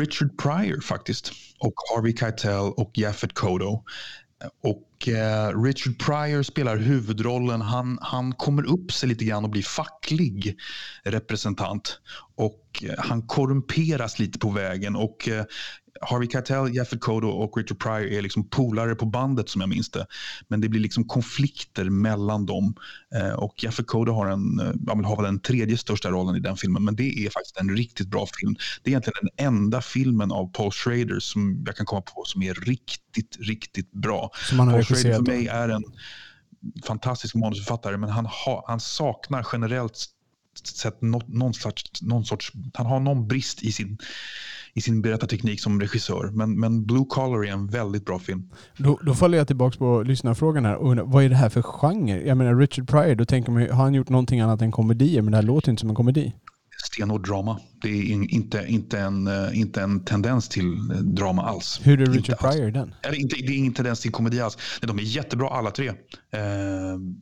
Richard Pryor faktiskt. Och Harvey Keitel och Jaffet Kodo. Eh, Och och eh, Richard Pryor spelar huvudrollen. Han, han kommer upp sig lite grann och blir facklig representant. Och eh, han korrumperas lite på vägen. Och eh, Harvey Keitel, Jeffrey Kodo och Richard Pryor är liksom polare på bandet som jag minns det. Men det blir liksom konflikter mellan dem. Eh, och Jeffrey Kodo har, en, eh, har väl den tredje största rollen i den filmen. Men det är faktiskt en riktigt bra film. Det är egentligen den enda filmen av Paul Schrader som jag kan komma på som är riktigt, riktigt bra. Som han har Paul Schrader för mig är en fantastisk manusförfattare men han, ha, han saknar generellt sett något, någon, sorts, någon sorts, han har någon brist i sin, i sin berättarteknik som regissör. Men, men Blue Collar är en väldigt bra film. Då, då faller jag tillbaka på lyssnarfrågan här och undrar, vad är det här för genre? Jag menar Richard Pryor, då tänker man har han gjort någonting annat än komedier? Men det här låter inte som en komedi. Stenhård drama. Det är in, inte, inte, en, eh, inte en tendens till eh, drama alls. Hur är Richard. Pryor den? Eller inte, det är ingen tendens till komedi alls. Nej, De är jättebra alla tre. Eh,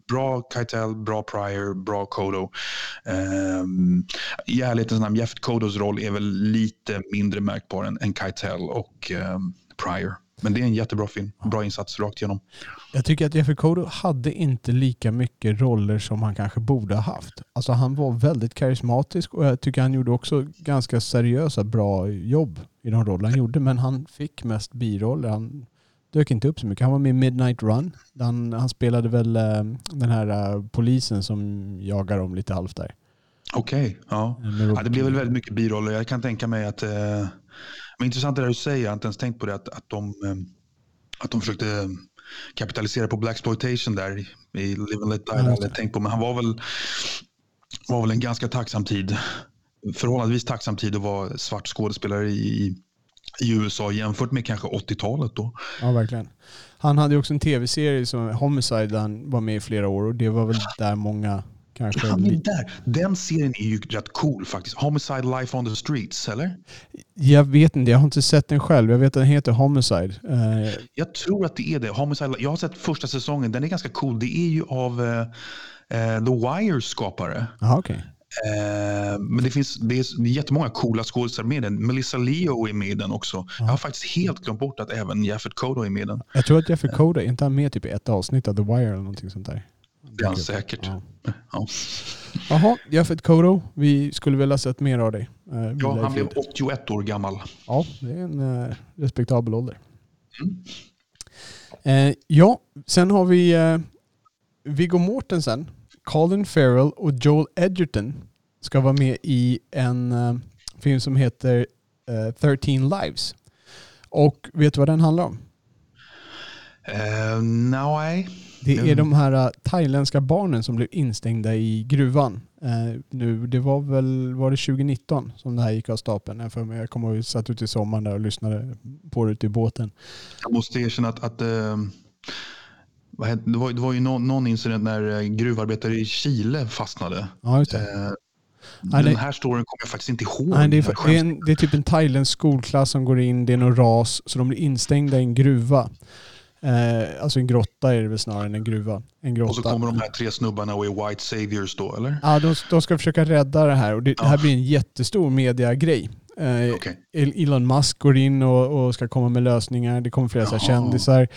bra Keitel, bra Pryor, bra Kodo. Eh, I ärlighetens namn, Jeff Kodos roll är väl lite mindre märkbar än, än Keitel och eh, Pryor. Men det är en jättebra film. Bra insats rakt igenom. Jag tycker att Jeffrey Kodo hade inte lika mycket roller som han kanske borde ha haft. Alltså han var väldigt karismatisk och jag tycker han gjorde också ganska seriösa, bra jobb i de roller han gjorde. Men han fick mest biroller. Han dök inte upp så mycket. Han var med i Midnight Run. Han, han spelade väl eh, den här eh, polisen som jagar dem lite halvt där. Okej, ja. Med Rob- ja. Det blev väl väldigt mycket biroller. Jag kan tänka mig att... Eh, men intressant det där du säger. Jag har inte ens tänkt på det. Att, att, de, eh, att de försökte kapitalisera på Black exploitation där i Live and Let Die. Hade jag tänkt på. Men han var väl, var väl en ganska tacksam tid. Förhållandevis tacksam tid att vara svart skådespelare i, i USA jämfört med kanske 80-talet då. Ja, verkligen. Han hade ju också en tv-serie som Homicide där han var med i flera år och det var väl där många kanske... Är li- där. Den serien är ju rätt cool faktiskt. Homicide Life on the Streets, eller? Jag vet inte, jag har inte sett den själv. Jag vet att den heter Homicide. Eh, Jag tror att det är det. Homicide, jag har sett första säsongen. Den är ganska cool. Det är ju av eh, The Wires skapare. Jaha, okej. Eh, men det finns det är jättemånga coola skådespelare med den. Melissa Leo är med i den också. Jag har faktiskt helt glömt bort att även Jaffet Kodo är med i den. Jag tror att Jeffrey Coda, är inte han med typ i ett avsnitt av The Wire eller någonting sånt där? Det är han säkert. Ja. Ja. Jaha, Jeffet Kodo. Vi skulle väl ha sett mer av dig. Eh, Ja, han blev frid. 81 år gammal. Ja, det är en eh, respektabel ålder. Mm. Eh, ja, sen har vi eh, Viggo Mortensen, Colin Farrell och Joel Edgerton ska vara med i en eh, film som heter eh, 13 Lives. Och vet du vad den handlar om? Eh, nej. Det är Mm. de här eh, thailändska barnen som blev instängda i gruvan. Eh, nu, det var väl var det 2019 som det här gick av stapeln. Jag, för mig. jag kommer ihåg att jag satt ute i sommaren där och lyssnade på det ute i båten. Jag måste erkänna att, att eh, det, var, det var ju någon, någon incident när eh, gruvarbetare i Chile fastnade. Ja, just det. Eh, Nej, den det- här storyn kommer jag faktiskt inte ihåg. Nej, det, är, det, är en, det är typ en thailändsk skolklass som går in, det är någon ras, så de blir instängda i en gruva. Eh, alltså en grotta är det väl snarare än en gruva. En grotta. Och så kommer de här tre snubbarna och är white saviors då, eller? Ja, de, de ska försöka rädda det här och det, det här blir en jättestor mediagrej. Eh, Okej. Elon Musk går in och, och ska komma med lösningar. Det kommer flera så kändisar.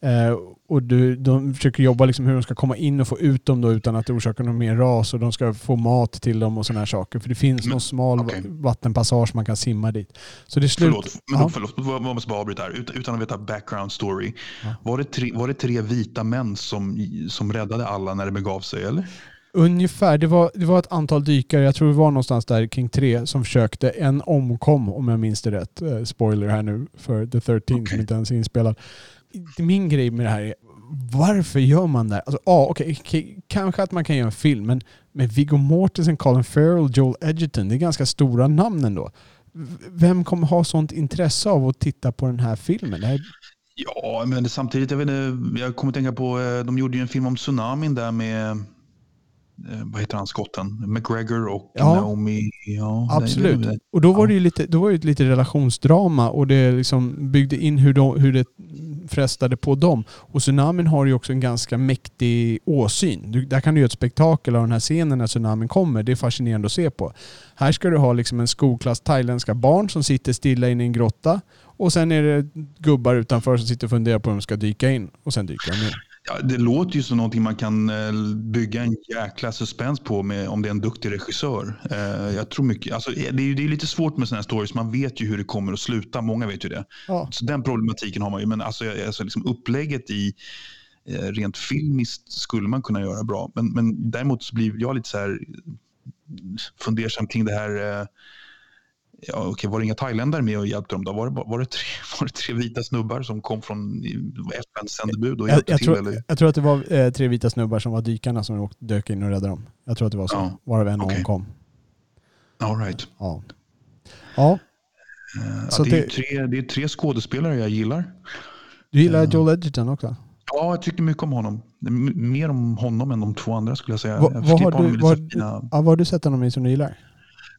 Eh, och du, de försöker jobba liksom hur de ska komma in och få ut dem då utan att det orsakar någon mer ras. Och de ska få mat till dem och sådana här saker. För det finns Men- någon smal okej. vattenpassage man kan simma dit. Så det slut... Förlåt, men Ja. förlåt, jag måste bara avbryta här. Utan, att veta background story. Ja. Var, det tre, var det tre vita män som, som räddade alla när det begav sig, eller? Ungefär. Det var, det var ett antal dykare, jag tror det var någonstans där kring tre, som försökte. En omkom om jag minns det rätt. Eh, spoiler här nu för The 13 som Okej. inte ens är inspelad. Min grej med det här är, varför gör man det här? Alltså, ah, okay, okay, kanske att man kan göra en film, men med Viggo Mortensen, Colin Farrell, Joel Edgerton, det är ganska stora namn ändå. Vem kommer ha sånt intresse av att titta på den här filmen? Det här, Ja, men samtidigt, jag, vet jag kommer tänka på, eh, de gjorde ju en film om tsunamin där med, vad heter han, skotten? McGregor och Ja. Naomi. Ja, Absolut. det- det- Och då var det ju lite, då var det lite relationsdrama och det liksom byggde in hur, de, hur det frestade på dem. Och Tsunamin har ju också en ganska mäktig åsyn. Du, där kan du göra ett spektakel av den här scenen när Tsunamin kommer. Det är fascinerande att se på. Här ska du ha liksom en skolklass thailändska barn som sitter stilla inne i en grotta. Och sen är det gubbar utanför som sitter och funderar på om de ska dyka in. Och sen dyker de in. Ja, det låter ju som någonting man kan eh, bygga en jäkla suspens på med, om det är en duktig regissör. Eh, jag tror mycket, alltså, det, är, det är lite svårt med sådana här stories. Man vet ju hur det kommer att sluta. Många vet ju det. Ja. Så den problematiken har man ju. Men alltså, alltså liksom upplägget i eh, rent filmiskt skulle man kunna göra bra. Men, men däremot så blir jag lite så här fundersam kring det här Ja, okej, var det inga thailändare med och hjälpte dem? Då? Var, det, var, det tre, (laughs) var det tre vita snubbar som kom från FNs sändebud och hjälpte jag, jag till? Tror, eller? jag tror att det var eh, tre vita snubbar som var dykarna som dök in och räddade dem. Jag tror att det var så. Ja. Varav en Okej. omkom. All right. Ja. Ja, Eh, Så det, är det- tre, det är tre skådespelare jag gillar. du gillar Ja. Joel Edgerton också? Ja, jag tyckte mycket om honom. Mer om honom än de två andra skulle jag säga. Va- jag vad har du- vad- Ja, vad har du sett honom i som du gillar?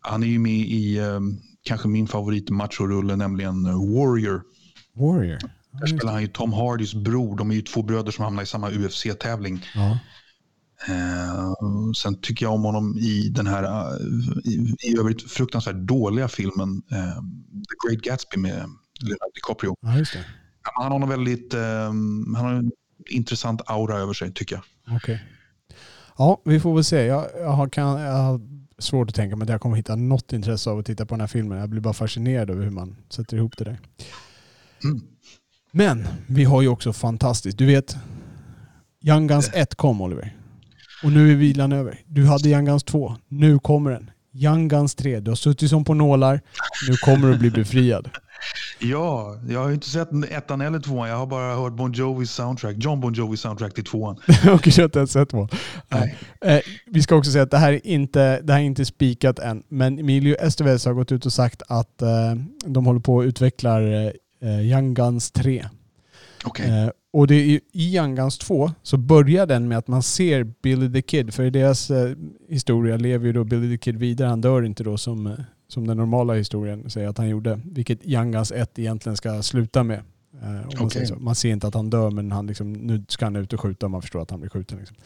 Han är ju med i um, kanske min favorit machorulle, nämligen eh, Warrior. Warrior? Där spelar han ju Tom Hardys bror. De är ju två bröder som hamnar i samma UFC-tävling. Ja. Eh, sen tycker jag om honom i den här eh, i, i övrigt fruktansvärt dåliga filmen eh, The Great Gatsby med Leonardo DiCaprio. ja. Han har en väldigt eh, han har en intressant aura över sig tycker jag. Okej. Ja, vi får väl se. Jag, jag, har, kan, jag svårt att tänka mig att jag kommer hitta något intresse av att titta på den här filmen. Jag blir bara fascinerad över hur man sätter ihop det där. Mm. Men vi har ju också fantastiskt. Du vet, Young Guns 1 kom Oliver. Och nu är vilan över. Du hade Young Guns 2. Nu kommer den. Young Guns 3. Du har suttit som på nålar. Nu kommer du att bli befriad. Ja, jag har inte sett ettan eller tvåan. Jag har bara hört Bon Jovis soundtrack. John Bon Jovis soundtrack till tvåan. Okej, (laughs) jag har inte ens sett vad. Nej. Eh, vi ska också säga att det här är inte, det här är inte spikat än, men Emilio Estevez har gått ut och sagt att eh, de håller på att utveckla eh, Young Guns 3. Okej. Eh, och det är, i Young Guns 2 så börjar den med att man ser Billy the Kid, för i deras eh, historia lever ju då Billy the Kid vidare. Han dör inte då som, eh, som den normala historien säger att han gjorde, vilket Guns 1 egentligen ska sluta med. Eh, om man, man ser inte att han dör men han liksom, nu ska han ut och skjuta och man förstår att han blir skjuten. Liksom.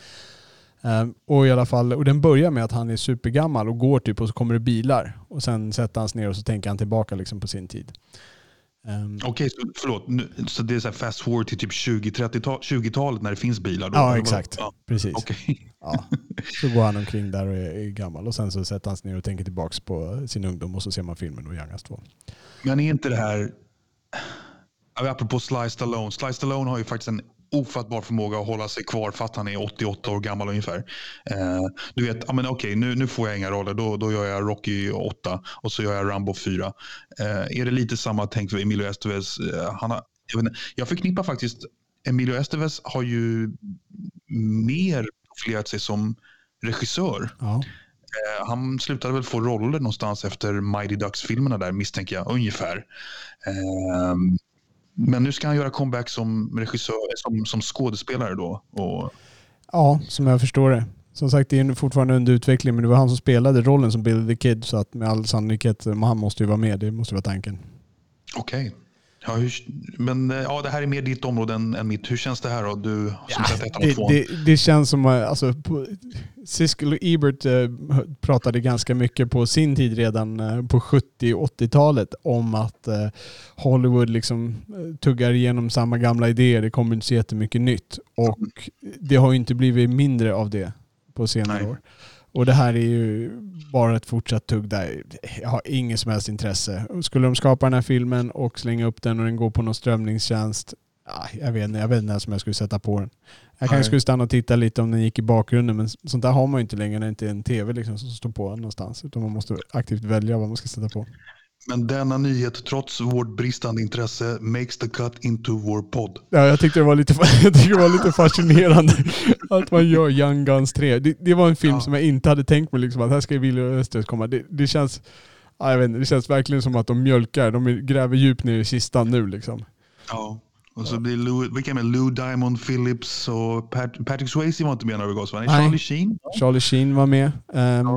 Eh, och i alla fall, och den börjar med att han är supergammal och går typ och så kommer det bilar. Och sen sätter han sig ner och så tänker han tillbaka liksom på sin tid. Ehm, Okej, så, förlåt. Nu, så det är så här fast forward till typ 20-30-tal 20-talet när det finns bilar? Då, Ja, exakt. vadå? Precis. Ja, Okej. Ja. Så går han omkring där och är, är gammal och sen så sätter han sig ner och tänker tillbaka på sin ungdom och så ser man filmen och Young 2. Men är inte det här... Ja, Apropå Sly Stallone. Sly Stallone har ju faktiskt en ofattbar förmåga att hålla sig kvar fast han är 88 år gammal ungefär. Eh, du vet, men okej, nu, nu får jag inga roller. Då, då gör jag Rocky 8 och så gör jag Rambo 4. Eh, är det lite samma tänk för Emilio Estevez? Eh, han har, jag, inte, jag förknippar faktiskt... Emilio Estevez har ju mer profilerat sig som regissör. Ja. Eh, Han slutade väl få roller någonstans efter Mighty Ducks-filmerna där misstänker jag, ungefär. Men nu ska han göra comeback som regissör, som, som skådespelare då. Och, ja, som jag förstår det. Som sagt, det är fortfarande under utveckling men det var han som spelade rollen som Billy the Kid så att med all sannolikhet, han måste ju vara med. Det måste vara tanken. Okej. Ja, hur, men eh, ja, det här är mer ditt område än, än mitt. Hur känns det här då? Du som sett ettan och tvåan. det, det känns som, eh, alltså, Siskel och Ebert eh, pratade ganska mycket på sin tid redan eh, på 70 och 80-talet om att eh, Hollywood liksom eh, tuggar igenom samma gamla idéer. Det kommer inte så jättemycket nytt. Och det har ju inte blivit mindre av det på senare Nej. år. Och det här är ju bara ett fortsatt tugg där. Jag har ingen som helst intresse. Skulle de skapa den här filmen och slänga upp den och den går på någon strömningstjänst, ja, jag, vet, inte- jag vet inte ens om jag skulle sätta på den. Jag kanske skulle stanna och titta lite om den gick i bakgrunden men sånt där har man ju inte längre när det inte är en tv liksom som står på någonstans. Utan man måste aktivt välja vad man ska sätta på. Men denna nyhet, trots vårt bristande intresse, makes the cut into vår podd. Ja, jag tyckte det var lite, (laughs) jag tyckte det var lite fascinerande (laughs) att man gör Young Guns 3. Det, det var en film Ja. som jag inte hade tänkt mig liksom, att här ska Willy Östers komma. Det, det känns... Ja, jag vet inte, det känns verkligen som att de mjölkar. De gräver djupt ner i kistan nu liksom. Ja. Och så blir Lou, vilka med Lou Diamond Phillips och Pat, Patrick Swayze var inte med när? Nej, Nej. Charlie Sheen. Charlie Sheen var med. Ehm,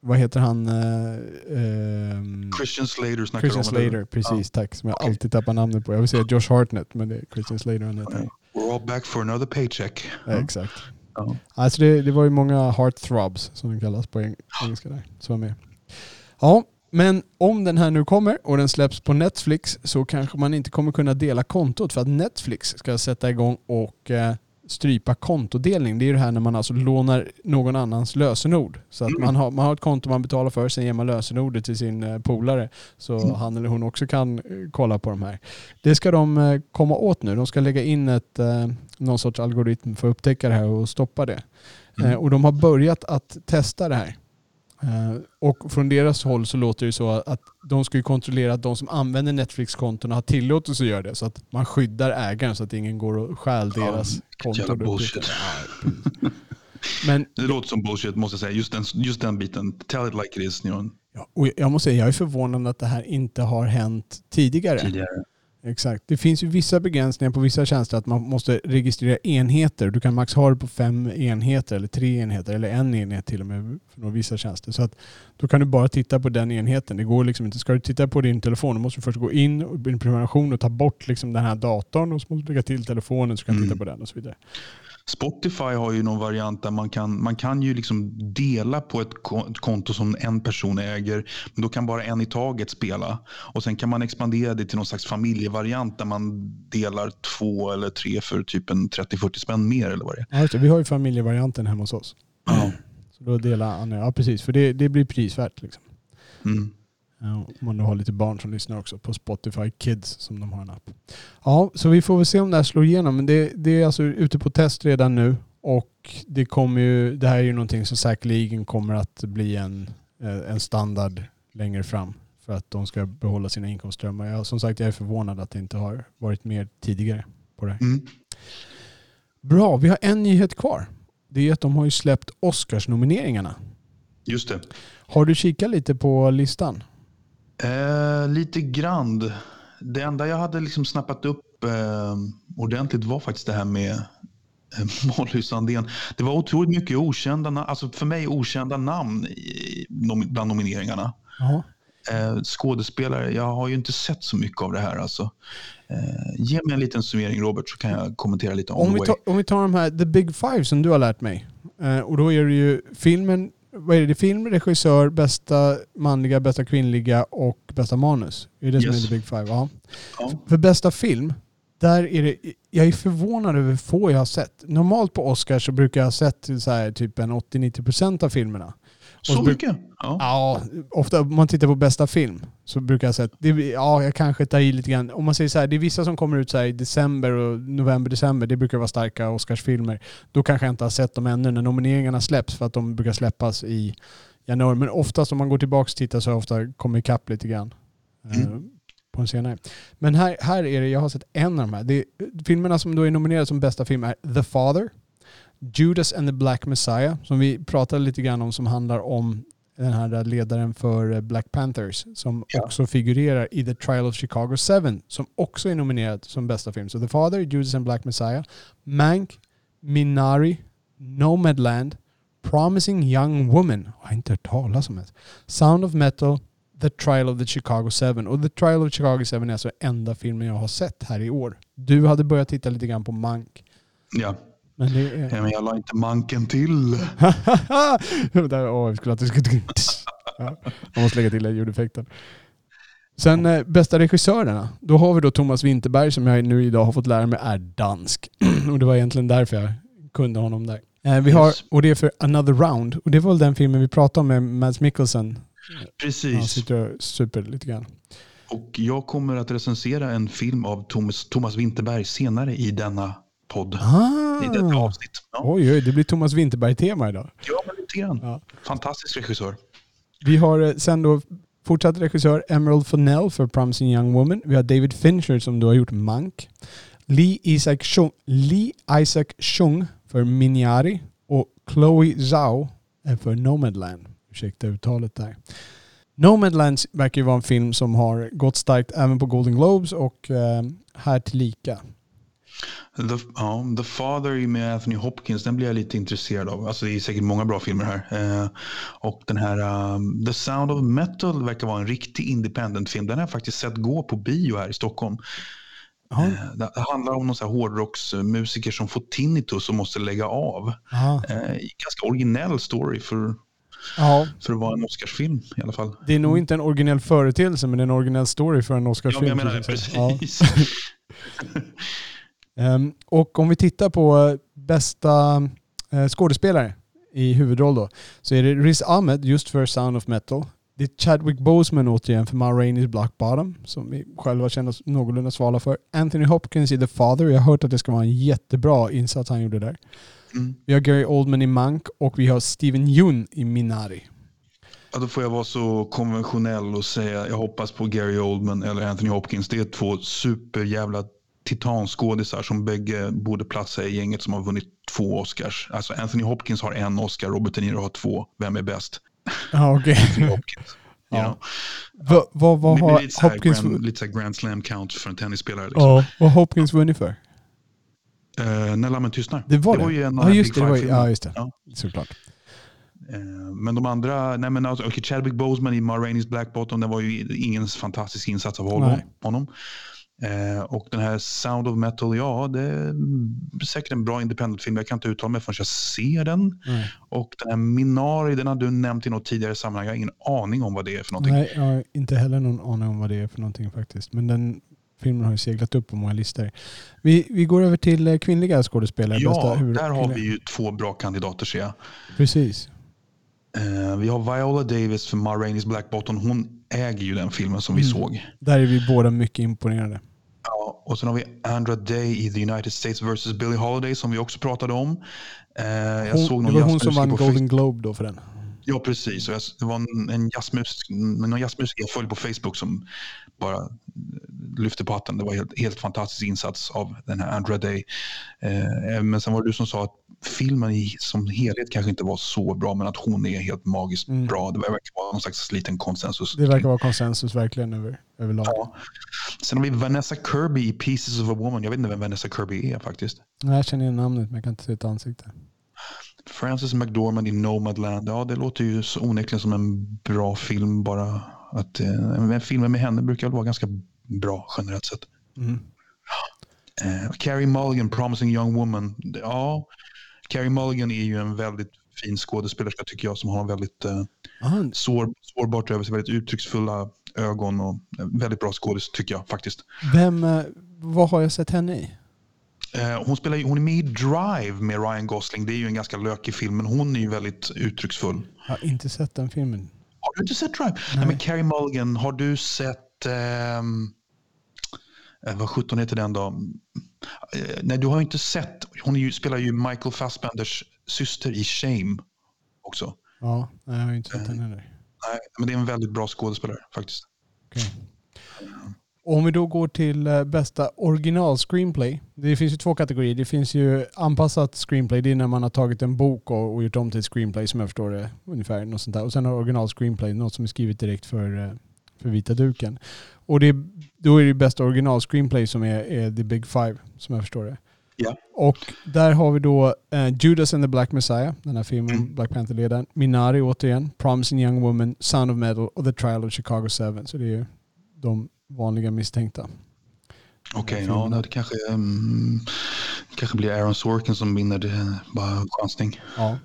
vad heter han? Uh, uh, Christian Slater snackar Christian? Slater, precis. Tack. Som jag Okej. alltid tappar namnet på. Jag vill säga Josh Hartnett, men det är Christian Slater han heter. Ja. We're all back for another paycheck. Ja, exakt. Ja. Alltså det, det var ju många heartthrobs som det kallas på eng- engelska där, som var med. Ja, men om den här nu kommer och den släpps på Netflix så kanske man inte kommer kunna dela kontot för att Netflix ska sätta igång och eh, strypa kontodelning. Det är ju det här när man alltså lånar någon annans lösenord. Så att Mm. man, har, man har ett konto man betalar för, sen ger man lösenordet till sin eh, polare så Mm. han eller hon också kan eh, kolla på de här. Det ska de eh, komma åt nu. De ska lägga in ett, någon sorts algoritm för att upptäcka det här och stoppa det. Mm. Och de har börjat att testa det här. Eh, och från deras håll så låter det så att de ska kontrollera att de som använder Netflix-kontona har tillåtelse att göra det. Så att man skyddar ägaren så att ingen går och stjäl Ja, deras vilket konto. jävla och bullshit. Men Det låter som bullshit måste jag säga. Just den, just den biten. Tell it like it is. Ja, och jag måste säga, jag är förvånad att det här inte har hänt tidigare. tidigare. Exakt. Det finns ju vissa begränsningar på vissa tjänster att man måste registrera enheter. Du kan max ha det på fem enheter eller tre enheter eller en enhet till och med för vissa tjänster. Så att då kan du bara titta på den enheten. Det går liksom inte. Ska du titta på din telefon då måste du först gå in i en prenumeration och ta bort liksom den här datorn och så måste du lägga till telefonen så kan du Mm. titta på den och så vidare. Spotify har ju någon variant där man kan, man kan ju liksom dela på ett ko- ett konto som en person äger. Men då kan bara en i taget spela. Och sen kan man expandera det till någon slags familjevariant där man delar två eller tre för typ en 30-40 spänn mer eller vad det är. Ja. Vi har ju familjevarianten hemma hos oss. Ja. Så då delar Anna, ja precis, för det, det blir prisvärt. Liksom. Mm. Om man nu har lite barn som lyssnar också på Spotify Kids som de har en app. Ja, så vi får väl se om det här slår igenom. Men det, det är alltså ute på test redan nu och det kommer ju, det här är ju någonting som säkerligen kommer att bli en, eh, en standard längre fram för att de ska behålla sina inkomstströmmar. Jag, som sagt, jag är förvånad att det inte har varit mer tidigare på det här. Mm. Bra, vi har en nyhet kvar. Det är att de har ju släppt Oscarsnomineringarna. Just det. Har du kikat lite på listan? Eh, lite grann. Det enda jag hade liksom snappat upp eh, ordentligt var faktiskt det här med eh, (laughs) Molly Sandén. Det var otroligt mycket okända, alltså för mig okända namn i, nom, bland nomineringarna. Eh, skådespelare, jag har ju inte sett så mycket av det här. Alltså. Eh, ge mig en liten summering Robert så kan jag kommentera lite Om the vi, tar, om vi tar de här The Big Five som du har lärt mig. Eh, och då är det ju filmen, vad är det? Film, regissör, bästa manliga, bästa kvinnliga och bästa manus. Är det som Yes. är The Big Five? Ja. Ja. För bästa film, där är det, jag är förvånad över hur få jag har sett. Normalt på Oscar så brukar jag ha sett så här, typ en 80-90% av filmerna. Så Och- mycket? Ja. Ja, ofta om man tittar på bästa film så brukar jag säga att det, ja, jag kanske tar i lite grann. Om man säger så här, det är vissa som kommer ut så i december och november, december. Det brukar vara starka Oscarsfilmer. Då kanske jag inte har sett dem ännu när nomineringarna släpps för att de brukar släppas i januari. Men oftast om man går tillbaka och tittar så har jag ofta kommit ikapp lite grann. eh, Mm. På en senare. Men här, här är det, jag har sett en av de här. Det, filmerna som då är nominerade som bästa film är The Father, Judas and the Black Messiah, som vi pratade lite grann om, som handlar om den här ledaren för eh, Black Panthers, som Ja. också figurerar i The Trial of Chicago 7, som också är nominerad som bästa film. Så The Father, Judas and Black Messiah, Mank, Minari, Nomadland, Promising Young Woman, jag har inte hört talas om det. Sound of Metal, The Trial of the Chicago 7. Och The Trial of Chicago 7 är alltså enda filmen jag har sett här i år. Du hade börjat titta lite grann på Mank. Ja. Men det är... Ja, men jag la inte manken till. (laughs) Där, åh, vi skulle (laughs) ja, man måste lägga till den ljudeffekten. Sen eh, bästa regissörerna. Då har vi då Thomas Winterberg som jag nu idag har fått lära mig är dansk. (clears throat) och det var egentligen därför jag kunde honom där. Eh, vi har, Yes. och det är för Another Round. Och det var väl den filmen vi pratade om med Mads Mikkelsen. Han Precis. sitter och super lite grann. Och jag kommer att recensera en film av Thomas, Thomas Winterberg senare i denna podd. I detta Ah. avsnitt. Ja, Oj, oj, det blir Thomas Winterberg-tema idag. ja men lite grann. Ja. Fantastisk regissör. Vi har eh, sen då fortsatt regissör Emerald Fennell för Promising Young Woman. Vi har David Fincher som då har gjort Mank. Lee Isaac Chung, Lee Isaac Chung för Minari och Chloe Zhao för Nomadland. Ursäkta uttalet där. Nomadland verkar ju vara en film som har gått starkt även på Golden Globes och eh, här tillika. The, ja, The Father med Anthony Hopkins, den blir jag lite intresserad av. Alltså det är säkert många bra filmer här. Eh, och den här um, The Sound of Metal verkar vara en riktig independent-film. Den har jag faktiskt sett gå på bio här i Stockholm. Ja. Eh, det handlar om någon så här hårdrocksmusiker som får tinnitus och måste lägga av. Ja. Eh, ganska originell story för, ja. för att vara en Oscarsfilm i alla fall. Det är nog inte en originell företeelse men det är en originell story för en Ja, Oscarsfilm. men jag menar det, precis. Ja. (laughs) (laughs) Ehm, och om vi tittar på bästa eh, skådespelare i huvudroll då, så är det Riz Ahmed just för Sound of Metal. Det är Chadwick Boseman återigen för Ma Rainey's Black Bottom, som vi själva känner oss någorlunda svala för. Anthony Hopkins i The Father. Jag har hört att det ska vara en jättebra insats han gjorde där. Mm. Vi har Gary Oldman i Mank och vi har Steven Yeun i Minari. Ja, då får jag vara så konventionell och säga jag hoppas på Gary Oldman eller Anthony Hopkins. Det är två superjävla titanskådisar som bägge borde platsa i gänget som har vunnit två Oscars. Alltså Anthony Hopkins har en Oscar, Robert De Niro har två. Vem är bäst? Ja, okej. Anthony Hopkins. (laughs) Ja. You know? Vad vad- Det har lite, Hopkins... grand, lite så här grand slam count för en tennisspelare. Liksom. Ja, vad har Hopkins vunnit för? Eh, när lammen tystnar. Det var det? ju en av ja, de just det. det var, ja, just det. Ja. Såklart. Eh, Men de andra, nej men alltså, okay, Chadwick Boseman i Ma Rainey's Black Bottom, det var ju ingen fantastisk insats av honom. Nej. honom. Eh, och den här Sound of Metal, ja det är säkert en bra independent-film. Jag kan inte uttala mig förrän jag ser den. Nej. Och den här Minari, den har du nämnt i något tidigare sammanhang. Jag har ingen aning om vad det är för någonting. Nej, jag har inte heller någon aning om vad det är för någonting faktiskt. Men den filmen har ju seglat upp på många listor. Vi, vi går över till eh, kvinnliga skådespelare. Ja, huvud- där har vi ju två bra kandidater ser jag. Precis. Eh, vi har Viola Davis för Ma Rainey's Black Bottom. Hon äger ju den filmen som vi Mm. såg. Där är vi båda mycket imponerade. Och sen har vi Andra Day i The United States vs. Billie Holiday som vi också pratade om. Eh, jag Hon, såg det någon var hon som vann Golden Globe då för den. Ja, precis. Och jag, det var en, en någon jazzmusiker jag följde på Facebook som bara lyfte på hatten. Det var helt, helt fantastisk insats av den här Andra Day. Eh, men sen var det du som sa att filmen i, som helhet kanske inte var så bra, men att hon är helt magiskt Mm. bra. Det verkar vara någon slags liten konsensus. Det verkar vara konsensus verkligen över, överlag. Ja. Sen har vi Vanessa Kirby i Pieces of a Woman. Jag vet inte vem Vanessa Kirby är faktiskt. Jag känner igen namnet men jag kan inte se ett ansikte. Frances McDormand i Nomadland. Ja, det låter ju så onekligen som en bra film. Bara att eh, filmer med henne brukar vara ganska bra generellt sett. Mm. Eh, Carrie Mulligan, Promising Young Woman. Ja, Carrie Mulligan är ju en väldigt fin skådespelerska tycker jag som har en väldigt eh, sår, sårbart över sig, väldigt uttrycksfulla ögon och eh, väldigt bra skådis tycker jag faktiskt. vem, eh, vad har jag sett henne i? Eh, hon, spelar, hon är med i Drive med Ryan Gosling. Det är ju en ganska lökig film, men hon är ju väldigt uttrycksfull. Jag har inte sett den filmen. Har du inte sett Drive? Nej. men Carrie Mulligan, har du sett... ehm, eh, vad sjutton heter den då? Eh, nej, du har ju inte sett... Hon ju, spelar ju Michael Fassbenders syster i Shame också. Ja, jag har inte sett Eh. den heller. Nej, men det är en väldigt bra skådespelare faktiskt. Okej. Om vi då går till eh, bästa original screenplay. Det finns ju två kategorier. Det finns ju anpassat screenplay. Det är när man har tagit en bok och, och gjort om till ett screenplay som jag förstår det. Ungefär något sånt där. Och sen har original screenplay, något som är skrivet direkt för, eh, för vita duken. Och det, då är det bästa original screenplay som är, är the big five som jag förstår det. Ja. Och där har vi då eh, Judas and the Black Messiah, den här filmen, Mm. Black Panther-ledaren. Minari återigen, Promising Young Woman, Sound of Metal och The Trial of Chicago 7. Så det är ju de vanliga misstänkta. Okej, filmerna. ja, det kanske, um, kanske blir Aaron Sorkin som vinner. Det bara en chansning. Ja.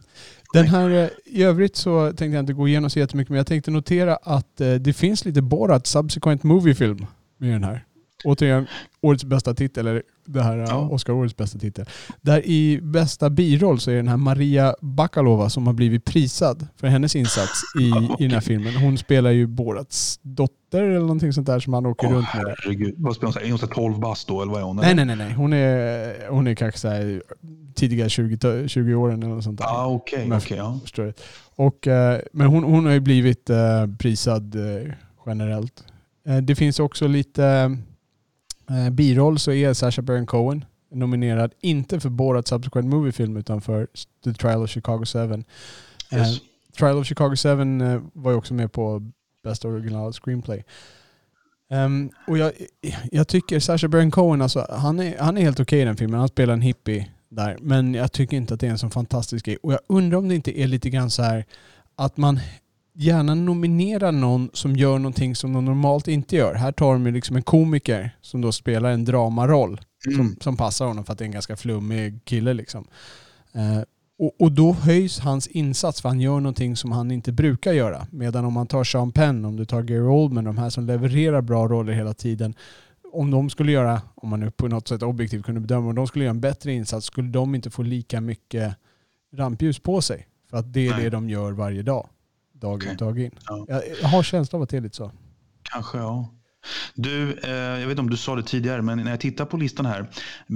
Den här, eh, I övrigt så tänkte jag inte gå igenom så jättemycket men jag tänkte notera att eh, det finns lite Borat Subsequent Movie Film med den här. Återigen, årets bästa titel, eller det här Ja. ja. Oscar-årets bästa titel. Där i bästa biroll så är den här Maria Bakalova som har blivit prisad för hennes insats i, (laughs) i den här filmen. Hon spelar ju Borats dotter eller någonting sånt där som han åker Åh, runt med. herregud. Vad spelar hon? Är hon så här 12 bast då, eller vad är hon? Nej, nej, nej. nej. Hon, är, hon är kanske så här, tidiga 20, 20 åren eller något sånt där. Ah, okej, Men- okej, ja. Och, eh, men hon, hon har ju blivit eh, prisad eh, generellt. Eh, det finns också lite eh, biroll så är Sacha Baron Cohen nominerad, inte för Borat Subsequent Movie Film utan för The Trial of Chicago 7. Yes. Eh, Trial of Chicago 7 eh, var ju också med på Best Original Screenplay. Ehm, och jag, jag tycker Sacha Baron Cohen, alltså, han, är, han är helt okej i den filmen. Han spelar en hippie där. Men jag tycker inte att det är en sån fantastisk grej. Och jag undrar om det inte är lite grann så här att man gärna nominerar någon som gör någonting som de normalt inte gör. Här tar de ju liksom en komiker som då spelar en dramaroll Mm. som, som passar honom för att det är en ganska flummig kille. Liksom. Eh, och, och då höjs hans insats för han gör någonting som han inte brukar göra. Medan om man tar Sean Penn, om du tar Gary Oldman, de här som levererar bra roller hela tiden. Om de skulle göra, om man nu på något sätt objektivt kunde bedöma, om de skulle göra en bättre insats skulle de inte få lika mycket rampljus på sig. För att det är Nej. det de gör varje dag. Dag ut, dag in. Ja. Jag, jag har känslan av att det är lite så. Kanske ja. Du, eh, jag vet inte om du sa det tidigare, men när jag tittar på listan här.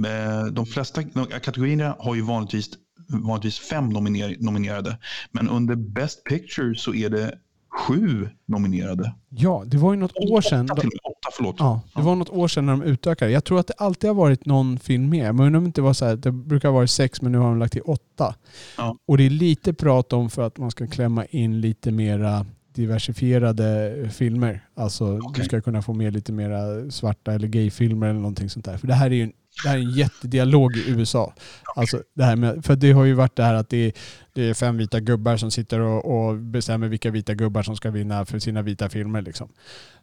Eh, de flesta de, kategorierna har ju vanligtvis, vanligtvis fem nominer, nominerade. Men under Best Picture så är det sju nominerade. Ja, det var ju något år sedan. Åtta, till, och med. åtta förlåt. Ja, det var något år sedan när de utökade. Jag tror att det alltid har varit någon film mer. Men om det inte var så här, det brukar vara sex men nu har de lagt till åtta. Ja. Och det är lite prat om för att man ska klämma in lite mera diversifierade filmer. Alltså du Okej. ska kunna få med lite mera svarta eller gayfilmer eller någonting sånt där. För det här är ju en, det här är en jättedialog i USA. Alltså det här med, för det har ju varit det här att det är, det är fem vita gubbar som sitter och, och bestämmer vilka vita gubbar som ska vinna för sina vita filmer. Liksom.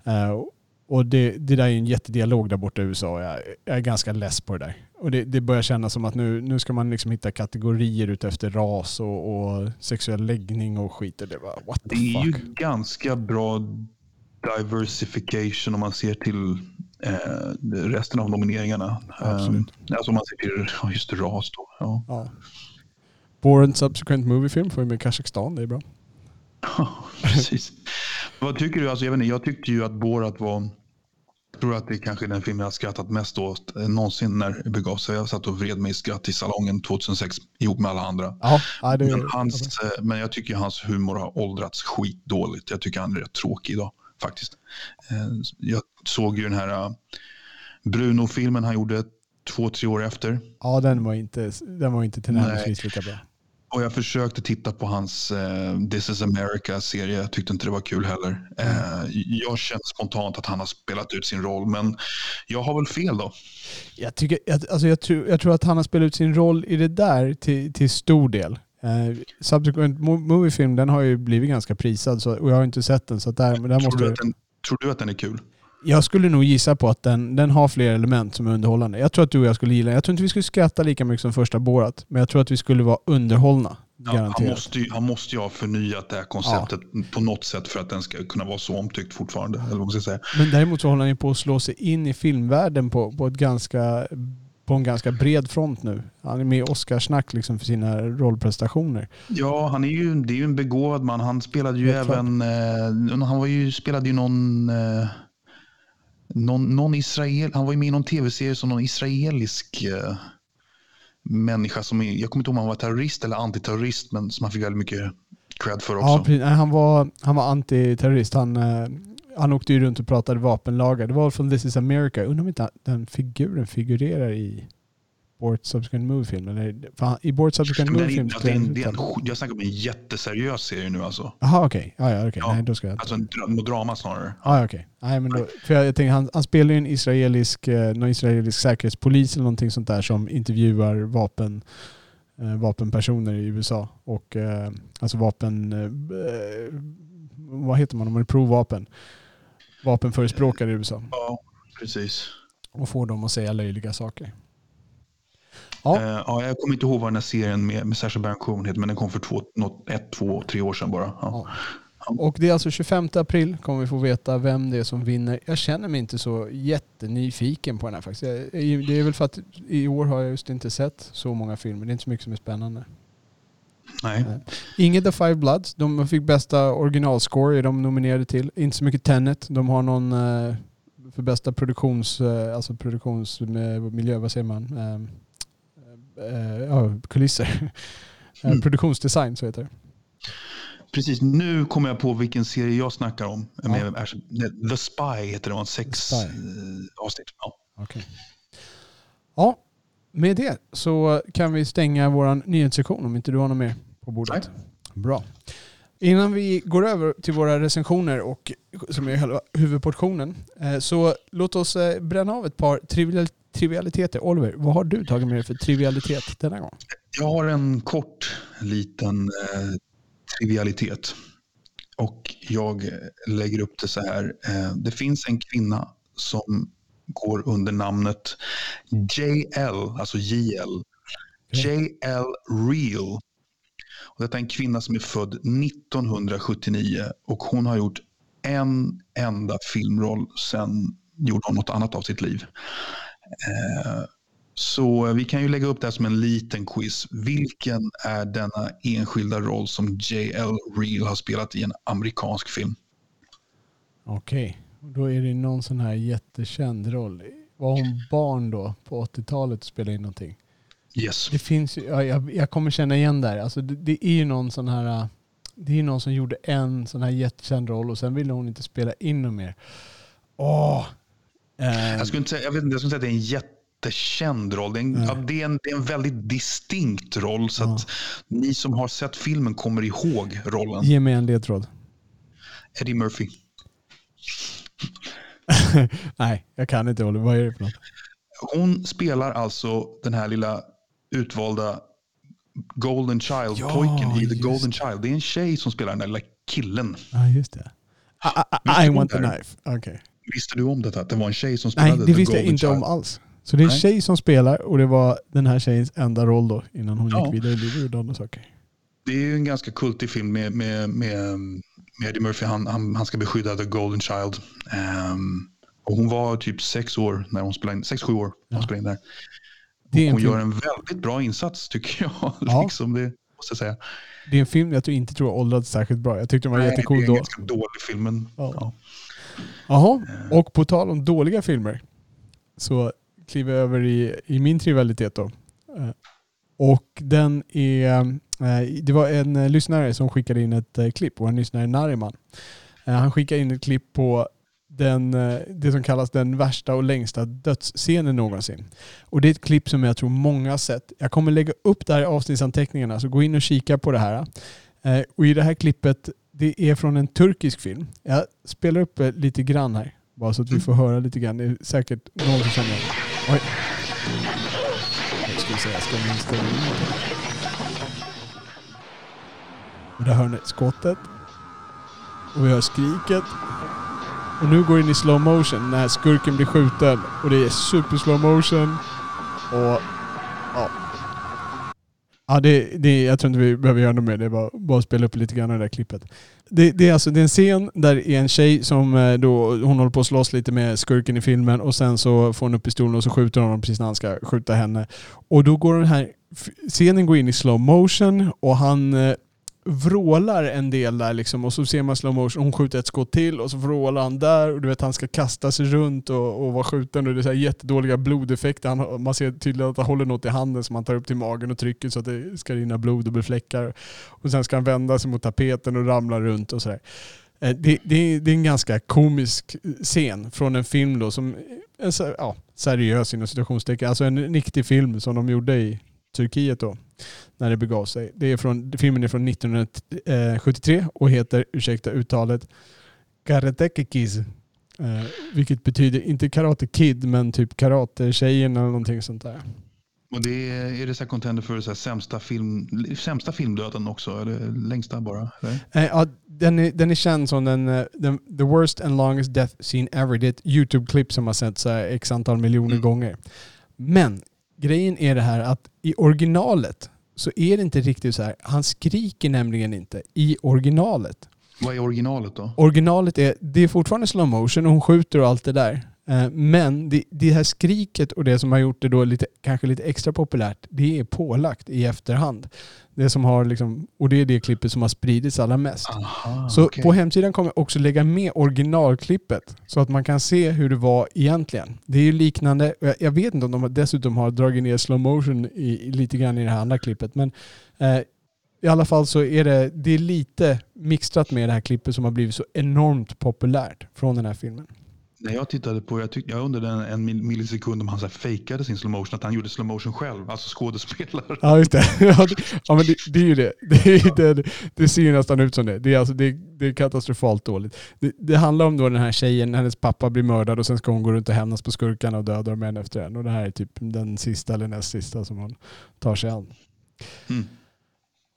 Eh, och det, det där är en jättedialog där borta i USA jag, jag är ganska less på det där. Och det, det börjar kännas som att nu, nu ska man liksom hitta kategorier utefter ras och, och sexuell läggning och skit. Och det var what the Det är fuck. ju ganska bra diversification om man ser till eh, resten av nomineringarna. Absolut. Eh, alltså man ser ja, just ras då. Ja. Ja. Born subsequent movie film får vi med Kazakstan, det är bra. (laughs) Precis. Vad tycker du? Alltså, jag, vet inte, jag tyckte ju att Borat var... Jag tror att det är kanske är den film jag har skrattat mest åt eh, någonsin när det begav sig. Jag satt och vred mig i skratt i salongen 2006 ihop med alla andra. Ja, ja det, Men, hans, eh, men jag tycker hans humor har åldrats skitdåligt. Jag tycker han är rätt tråkig idag faktiskt. Eh, Jag såg ju den här eh, Bruno-filmen han gjorde två, tre år efter. ja den var inte, den var inte tillnärmelsevis lika bra. Och jag försökte titta på hans eh, This is America-serie. Jag tyckte inte det var kul heller. Eh, jag känner spontant att han har spelat ut sin roll, men jag har väl fel då. Jag, tycker, alltså jag, tror, jag tror att han har spelat ut sin roll i det där till, till stor del. Eh, Subsequent Mo- Movie Film den har ju blivit ganska prisad så, och jag har inte sett den. Så där, men där Tror måste du, att den, tror du att den är kul? jag skulle nog gissa på att den, den har fler element som är underhållande. Jag tror att du och jag skulle gilla den. Jag tror inte vi skulle skratta lika mycket som första Borat. Men jag tror att vi skulle vara underhållna. Ja, han, måste ju, han måste ju ha förnyat det här konceptet på något sätt för att den ska kunna vara så omtyckt fortfarande. Eller vad man ska säga. Men däremot så håller han ju på att slå sig in i filmvärlden på, på, ett ganska, på en ganska bred front nu. Han är med i Oscarsnack liksom för sina rollprestationer. Ja, han är ju, det är ju en begåvad man. Han spelade ju även... Eh, han var ju, spelade ju någon... Eh, någon, någon Israel, han var ju med i någon tv-serie som någon israelisk eh, människa som... Jag kommer inte ihåg om han var terrorist eller antiterrorist, men som han fick väldigt mycket cred för också. Ja, han, var, han var antiterrorist. Han, eh, han åkte ju runt och pratade vapenlagar. Det var från This is America. Undrar om inte den figuren figurerar i Bort Subsequent Movie-film. Eller, för han- I Bort Subsequent Men det är, Movie-film... alltså, det är en, det är en, jag snackar om en jätteseriös serie nu alltså. Jaha, okej. Ja, ja, okej. Ja, Nej, då ska jag... Alltså en dra- drama snarare. Ah, ja, okej. Nej, men då, för jag, jag tänker, han, han spelar ju en israelisk, eh, någon israelisk säkerhetspolis eller någonting sånt där som intervjuar vapen, eh, vapenpersoner i USA. Och eh, alltså vapen... Eh, eh, vad heter man om man är provvapen? Vapenförespråkare i USA. Ja, precis. Och får dem att säga löjliga saker. Ja. Eh, ja, jag kommer inte ihåg vad den här serien med, med Sacha Baron Cohen heter, men den kom för två, något, ett, två, tre år sedan bara. Ja. Och det är alltså 25 april kommer vi få veta vem det är som vinner. Jag känner mig inte så jättenyfiken på den här faktiskt. Det är väl för att i år har jag just inte sett så många filmer. Det är inte så mycket som är spännande. Nej. Inget The Five Bloods. De fick bästa originalscore är de nominerade till. Inte så mycket Tenet. De har någon eh, för bästa produktions, eh, alltså produktionsmiljö, vad säger man? Eh, eh, ja, kulisser. (laughs) Eh, Mm. Produktionsdesign, så heter det. Precis, nu kommer jag på vilken serie jag snackar om. Ja. Med, The Spy heter det, var en sex eh, avsnitt. Ja. Okej. Ja, med det så kan vi stänga vår nyhetssektion om inte du har något mer på bordet. Bra. Innan vi går över till våra recensioner och som är själva huvudportionen eh, så låt oss eh, bränna av ett par trivial, trivialiteter. Oliver, vad har du tagit med dig för trivialitet denna gång? Jag har en kort liten eh, trivialitet. Och jag lägger upp det så här. Eh, det finns en kvinna som går under namnet JL, alltså JL. JL Real. Och detta är en kvinna som är född 1979 och hon har gjort en enda filmroll. Sen gjorde hon något annat av sitt liv. Eh, så vi kan ju lägga upp det här som en liten quiz. Vilken är denna enskilda roll som JL Real har spelat i en amerikansk film? Okej, då är det någon sån här jättekänd roll. Var hon barn då på 80-talet och spelade in någonting? Yes. Det finns ja, jag, jag kommer känna igen där. Alltså det, det är ju någon sån här, det är någon som gjorde en sån här jättekänd roll och sen ville hon inte spela in något mer. Åh! Eh, Jag skulle inte säga, jag vet inte, jag skulle säga att det är en jättekänd roll. Det är en, ja, det är en, det är en väldigt distinkt roll. Så Ja. att ni som har sett filmen kommer ihåg rollen. ge mig en ledtråd. Eddie Murphy. (laughs) Nej, jag kan inte Oliver. Vad är det för något? Hon spelar alltså den här lilla utvalda Golden Child-pojken Ja, i The Golden Child. Det är en tjej som spelar den där lilla killen. Ja, just det. I, I, I want the knife. Okej. Visste du om detta? Att det var en tjej som spelade Nej, det visste jag inte Child? om alls. Så det är en Nej. tjej som spelar och det var den här tjejens enda roll då innan hon Ja. gick vidare i livet och gjorde andra saker. Det är ju en ganska kultig film med, med, med, med Eddie Murphy. Han, han, han ska beskydda The Golden Child. Ehm, och hon var typ sex år när hon spelade in, sex, sju år när hon spelade in där. Hon film- gör en väldigt bra insats tycker jag. (laughs) Ja. liksom det måste jag säga. Det är en film jag tror inte tror har åldrats särskilt bra. Jag tyckte den var Nej, jättecool det är en då. ganska dålig film. Men, Ja. ja. Jaha, och på tal om dåliga filmer så kliver jag över i, i min trivialitet då. Eh, Och den är, eh, det var en eh, lyssnare som skickade in ett eh, klipp, en lyssnare Nariman. Eh, Han skickade in ett klipp på den, eh, det som kallas den värsta och längsta dödsscenen någonsin. Och det är ett klipp som jag tror många har sett. Jag kommer lägga upp det här i avsnittsanteckningarna, så gå in och kika på det här. Eh, Och i det här klippet, det är från en turkisk film. Jag spelar upp eh, lite grann här, bara så att vi får höra lite grann. Det är säkert någon som känner igen. Oj. Nu ska vi jag ska. Och där hör ni skottet. Och vi hör skriket. Och nu går det in i slow motion när skurken blir skjuten. Och det är super slow motion. Och ja. Ja, det, det, jag tror inte vi behöver göra något mer. Det är bara, bara att spela upp lite grann av det där klippet. Det, det, är alltså, det är en scen där det är en tjej som eh, då, hon håller på att slåss lite med skurken i filmen och sen så får hon upp pistolen och så skjuter hon honom precis när han ska skjuta henne. Och då går den här scenen går in i slow motion och han eh, vrålar en del där liksom och så ser man slow motion. Hon skjuter ett skott till och så vrålar han där och du vet han ska kasta sig runt och, och vara skjuten och det är så här jättedåliga blodeffekter. Han, man ser tydligt att han håller något i handen som han tar upp till magen och trycker så att det ska rinna blod och bli fläckar. Och sen ska han vända sig mot tapeten och ramla runt och sådär. Eh, det, det, det är en ganska komisk scen från en film då som en, ja, seriös inom situationstecken. Alltså en riktig film som de gjorde i Turkiet då när det begav sig. Det är från, filmen är från 1973 och heter, ursäkta uttalet, Karate Kids. Eh, vilket betyder, inte Karate Kid, men typ Karate-tjejen eller någonting sånt där. Och det är, är det så contender för så sämsta, film, sämsta filmdöden också? Eller längsta bara? Eller? Eh, ja, den, är, den är känd som den, eh, den the worst and longest death scene ever. Det är ett YouTube-klipp som har sett så här x antal miljoner Mm. gånger. Men grejen är det här att i originalet så är det inte riktigt så här. Han skriker nämligen inte i originalet. Vad är originalet då? Originalet är, det är fortfarande slow motion och hon skjuter och allt det där. Eh, Men det, det här skriket och det som har gjort det då lite, kanske lite extra populärt, det är pålagt i efterhand. Det som har liksom, och det är det klippet som har spridits allra mest. Aha, Så okej. på hemsidan kommer jag också lägga med originalklippet så att man kan se hur det var egentligen. Det är ju liknande, jag- jag vet inte om de dessutom har dragit ner slow motion i, lite grann i det här andra klippet men eh, i alla fall så är det, det är lite mixtrat med det här klippet som har blivit så enormt populärt från den här filmen. När jag tittade på jag, tyck, jag undrade en, en millisekund om han så här fejkade sin slow motion, att han gjorde slow motion själv, alltså skådespelare. Ja, just det. (laughs) Ja, men det, det är ju det. Det, är, det, det ser ju nästan ut som det. Det är, alltså, det, det är katastrofalt dåligt. Det, det handlar om då den här tjejen, hennes pappa blir mördad och sen ska hon gå runt och hämnas på skurkarna och döda dem en efter en. Och det här är typ den sista eller näst sista som hon tar sig an. Mm.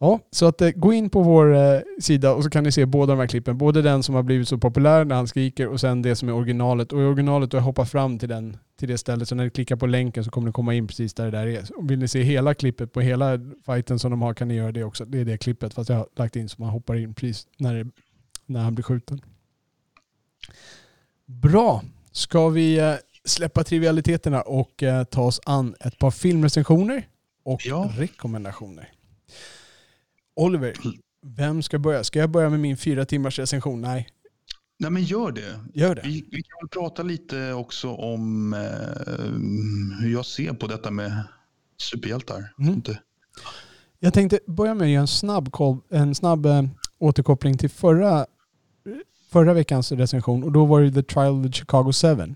Ja, så att eh, gå in på vår eh, sida och så kan ni se båda de här klippen. Både den som har blivit så populär när han skriker och sen det som är originalet. Och i originalet då jag hoppar fram till, den, till det stället så när ni klickar på länken så kommer ni komma in precis där det där är. Och vill ni se hela klippet på hela fighten som de har kan ni göra det också. Det är det klippet fast jag har lagt in så man hoppar in precis när, det, när han blir skjuten. Bra, ska vi eh, släppa trivialiteterna och ta oss an ett par filmrecensioner och Ja. rekommendationer. Oliver, vem ska börja? Ska jag börja med min fyra timmars recension? Nej, Nej men gör det. gör det. Vi, vi kan väl prata lite också om eh, hur jag ser på detta med superhjältar. Mm. Inte. Jag tänkte börja med att göra en snabb, en snabb eh, återkoppling till förra, förra veckans recension och då var det The Trial of the Chicago 7.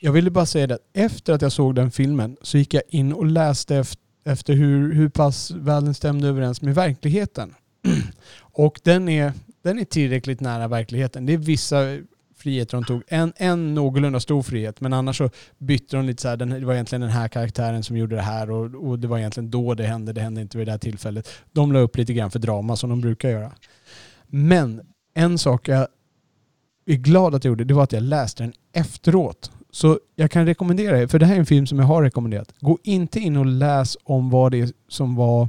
Jag ville bara säga det att efter att jag såg den filmen så gick jag in och läste efter, efter hur, hur pass väl den stämde överens med verkligheten. (clears throat) och den är, den är tillräckligt nära verkligheten. Det är vissa friheter de tog. En, en någorlunda stor frihet, men annars så bytte de lite så här, den, det var egentligen den här karaktären som gjorde det här och, och det var egentligen då det hände, det hände inte vid det här tillfället. De la upp lite grann för drama som de brukar göra. Men en sak jag är glad att jag gjorde, det var att jag läste den efteråt. Så jag kan rekommendera er, för det här är en film som jag har rekommenderat. Gå inte in och läs om vad det är som var,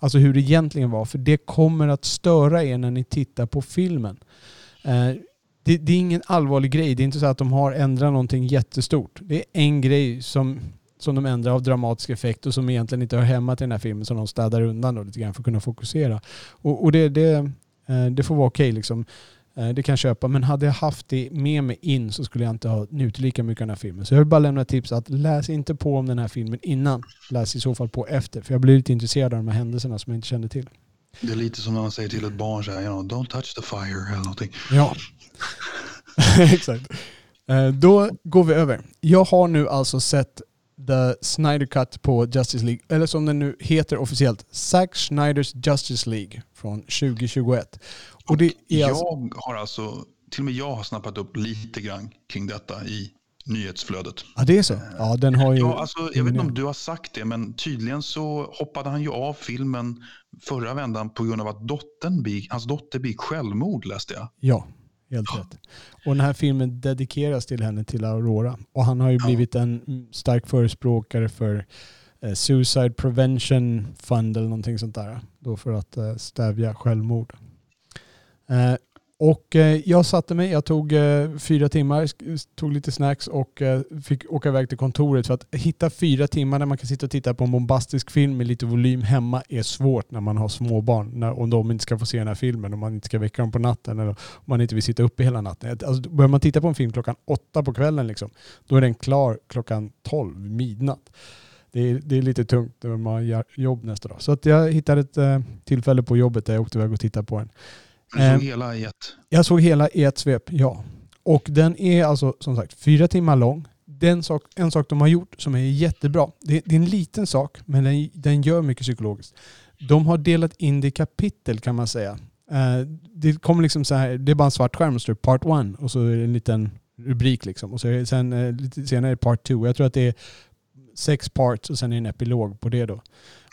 alltså hur det egentligen var, för det kommer att störa er när ni tittar på filmen. Eh, det, det är ingen allvarlig grej. Det är inte så att de har ändrat någonting jättestort. Det är en grej som, som de ändrar av dramatisk effekt och som egentligen inte hör hemma till den här filmen som de städar undan då lite grann för att kunna fokusera. Och, och det, det, eh, det får vara okej liksom. Eh, Det kan jag köpa. Men hade jag haft det med mig in så skulle jag inte ha njutit lika mycket av den här filmen. Så jag vill bara lämna ett tips att läs inte på om den här filmen innan. Läs i så fall på efter. För jag blir lite intresserad av de här händelserna som jag inte kände till. Det är lite som när man säger till ett barn så här, you know, don't touch the fire eller någonting. Ja, (laughs) exakt. Eh, Då går vi över. Jag har nu alltså sett The Snyder Cut på Justice League, eller som den nu heter officiellt, Zack Snyders Justice League från 2021. Och det är alltså, Jag har alltså, till och med jag har snappat upp lite grann kring detta i nyhetsflödet. ja det är så? Ja den har ju... Ja, alltså, jag vet inte om du har sagt det, men tydligen så hoppade han ju av filmen förra vändan på grund av att dottern begick, hans dotter begick självmord läste jag. Ja, helt rätt. Och den här filmen dedikeras till henne, till Aurora. Och han har ju Ja. blivit en stark förespråkare för eh, Suicide Prevention Fund eller någonting sånt där. Då för att eh, stävja självmord. Eh, och eh, jag satte mig, jag tog eh, fyra timmar, tog lite snacks och fick åka iväg till kontoret. För att hitta fyra timmar där man kan sitta och titta på en bombastisk film med lite volym hemma är svårt när man har småbarn. När, om de inte ska få se den här filmen, om man inte ska väcka dem på natten eller om man inte vill sitta uppe hela natten. Alltså, börjar man titta på en film klockan åtta på kvällen, liksom, då är den klar klockan tolv, midnatt. Det är, det är lite tungt när man har jobb nästa dag. Så att jag hittade ett tillfälle på jobbet där jag åkte iväg och tittade på den. Du såg Eh, hela i ett. Jag såg hela i ett svep, ja. Och den är alltså som sagt fyra timmar lång. Den sak, en sak de har gjort som är jättebra, det, det är en liten sak men den, den gör mycket psykologiskt. De har delat in det i kapitel kan man säga. Eh, det kommer liksom så här, det är bara en svart skärm och står part one och så är det en liten rubrik liksom. Och så det sen eh, lite senare är det part two. Jag tror att det är sex parts och sen är det en epilog på det då.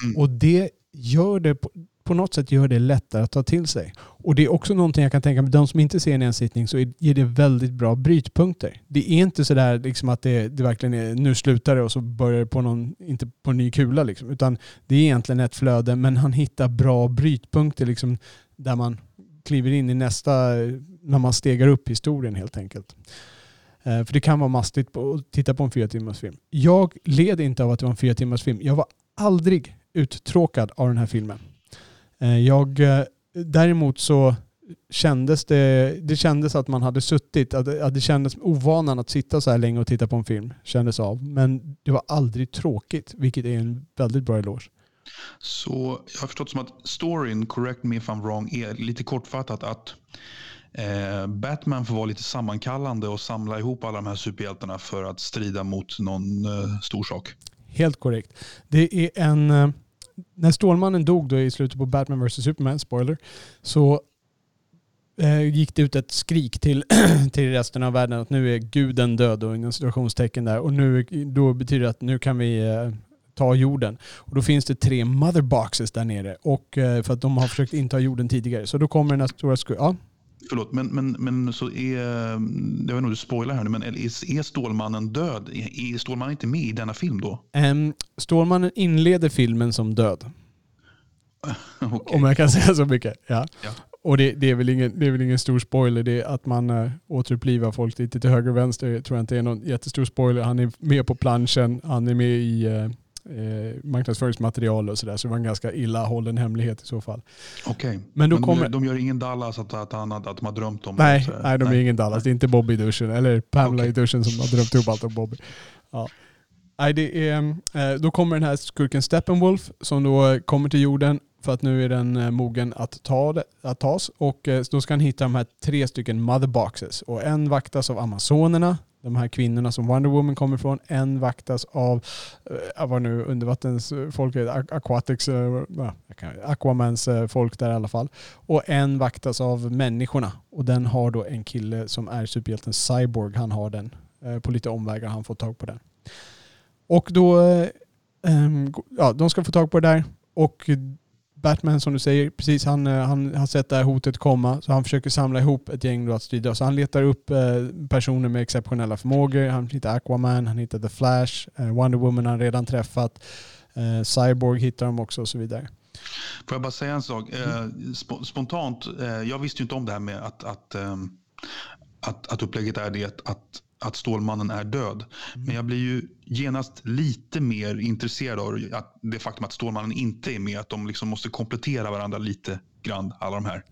Mm. Och det gör det på, på något sätt gör det lättare att ta till sig. Och det är också någonting jag kan tänka mig, de som inte ser en ensittning så ger det väldigt bra brytpunkter. Det är inte sådär liksom att det, det verkligen är nu slutar det och så börjar det på någon, inte på en ny kula liksom. Utan det är egentligen ett flöde men han hittar bra brytpunkter liksom där man kliver in i nästa, när man stegar upp historien helt enkelt. Eh, för det kan vara mastigt att titta på en fyra timmars film. Jag led inte av att det var en fyra timmars film. Jag var aldrig uttråkad av den här filmen. Eh, Jag, eh, däremot så kändes det, det kändes att man hade suttit, att det, att det kändes ovanan att sitta så här länge och titta på en film, kändes av. Men det var aldrig tråkigt, vilket är en väldigt bra eloge. Så jag har förstått som att storyn, correct me if I'm wrong, är lite kortfattat att Eh, Batman får vara lite sammankallande och samla ihop alla de här superhjältarna för att strida mot någon eh, stor sak. Helt korrekt. Det är en... När Stålmannen dog då i slutet på Batman vs Superman, spoiler, så eh, gick det ut ett skrik till, (clears throat) till resten av världen att nu är guden död och inom situationstecken där. Och nu, då betyder det att nu kan vi eh, ta jorden. Och då finns det tre motherboxes där nere. Och, eh, för att de har försökt inta jorden tidigare. Så då kommer den här stora skurken. Ja, Förlåt, men, men, men så är, jag vet inte du spoilar här nu, men är, är Stålmannen död? Är är Stålmannen inte med i denna film då? Ehm, Stålmannen inleder filmen som död. (laughs) Okej. Om jag kan säga så mycket. Ja. Ja. Och det, det, är väl ingen, det är väl ingen stor spoiler. Det är att man äh, återupplivar folk lite till höger och vänster. tror jag inte är någon jättestor spoiler. Han är med på planschen, han är med i äh, eh, marknadsföringsmaterial och sådär. Så det var en ganska illa hållen hemlighet i så fall. Okej. Men då Men kommer... de, gör ingen Dallas att, att, han, att de har drömt om Nej, det? nej, de är ingen Dallas. Det är inte Bobby i duschen. Eller Pamela Okej. i duschen som har drömt ihop allt om Bobby. Ja. Nej, det är, eh, då kommer den här skurken Steppenwolf som då kommer till jorden för att nu är den eh, mogen att, ta att tas. Och eh, då ska han hitta de här tre stycken mother boxes. Och en vaktas av amazonerna, de här kvinnorna som Wonder Woman kommer ifrån. En vaktas av, eh, vad nu undervattensfolk eh, eh, Aquatics, eh, Aquamans eh, folk där i alla fall. Och en vaktas av människorna. Och den har då en kille som är superhjälten Cyborg. Han har den. Eh, På lite omvägar han får tag på den. Och då, ehm, ja, de ska få tag på det där. Och Batman som du säger, precis han, eh, han har sett det här hotet komma. Så han försöker samla ihop ett gäng då att strida. Så han letar upp eh, personer med exceptionella förmågor. Han hittar Aquaman, han hittar The Flash, eh, Wonder Woman har han redan träffat. Eh, Cyborg hittar de också och så vidare. Får jag bara säga en sak? Spo- spontant, jag visste ju inte om det här med att, att, att, att upplägget är det att, att Stålmannen är död. Men jag blir ju genast lite mer intresserad av att det faktum att Stålmannen inte är med. Att de liksom måste komplettera varandra lite grann, alla de här.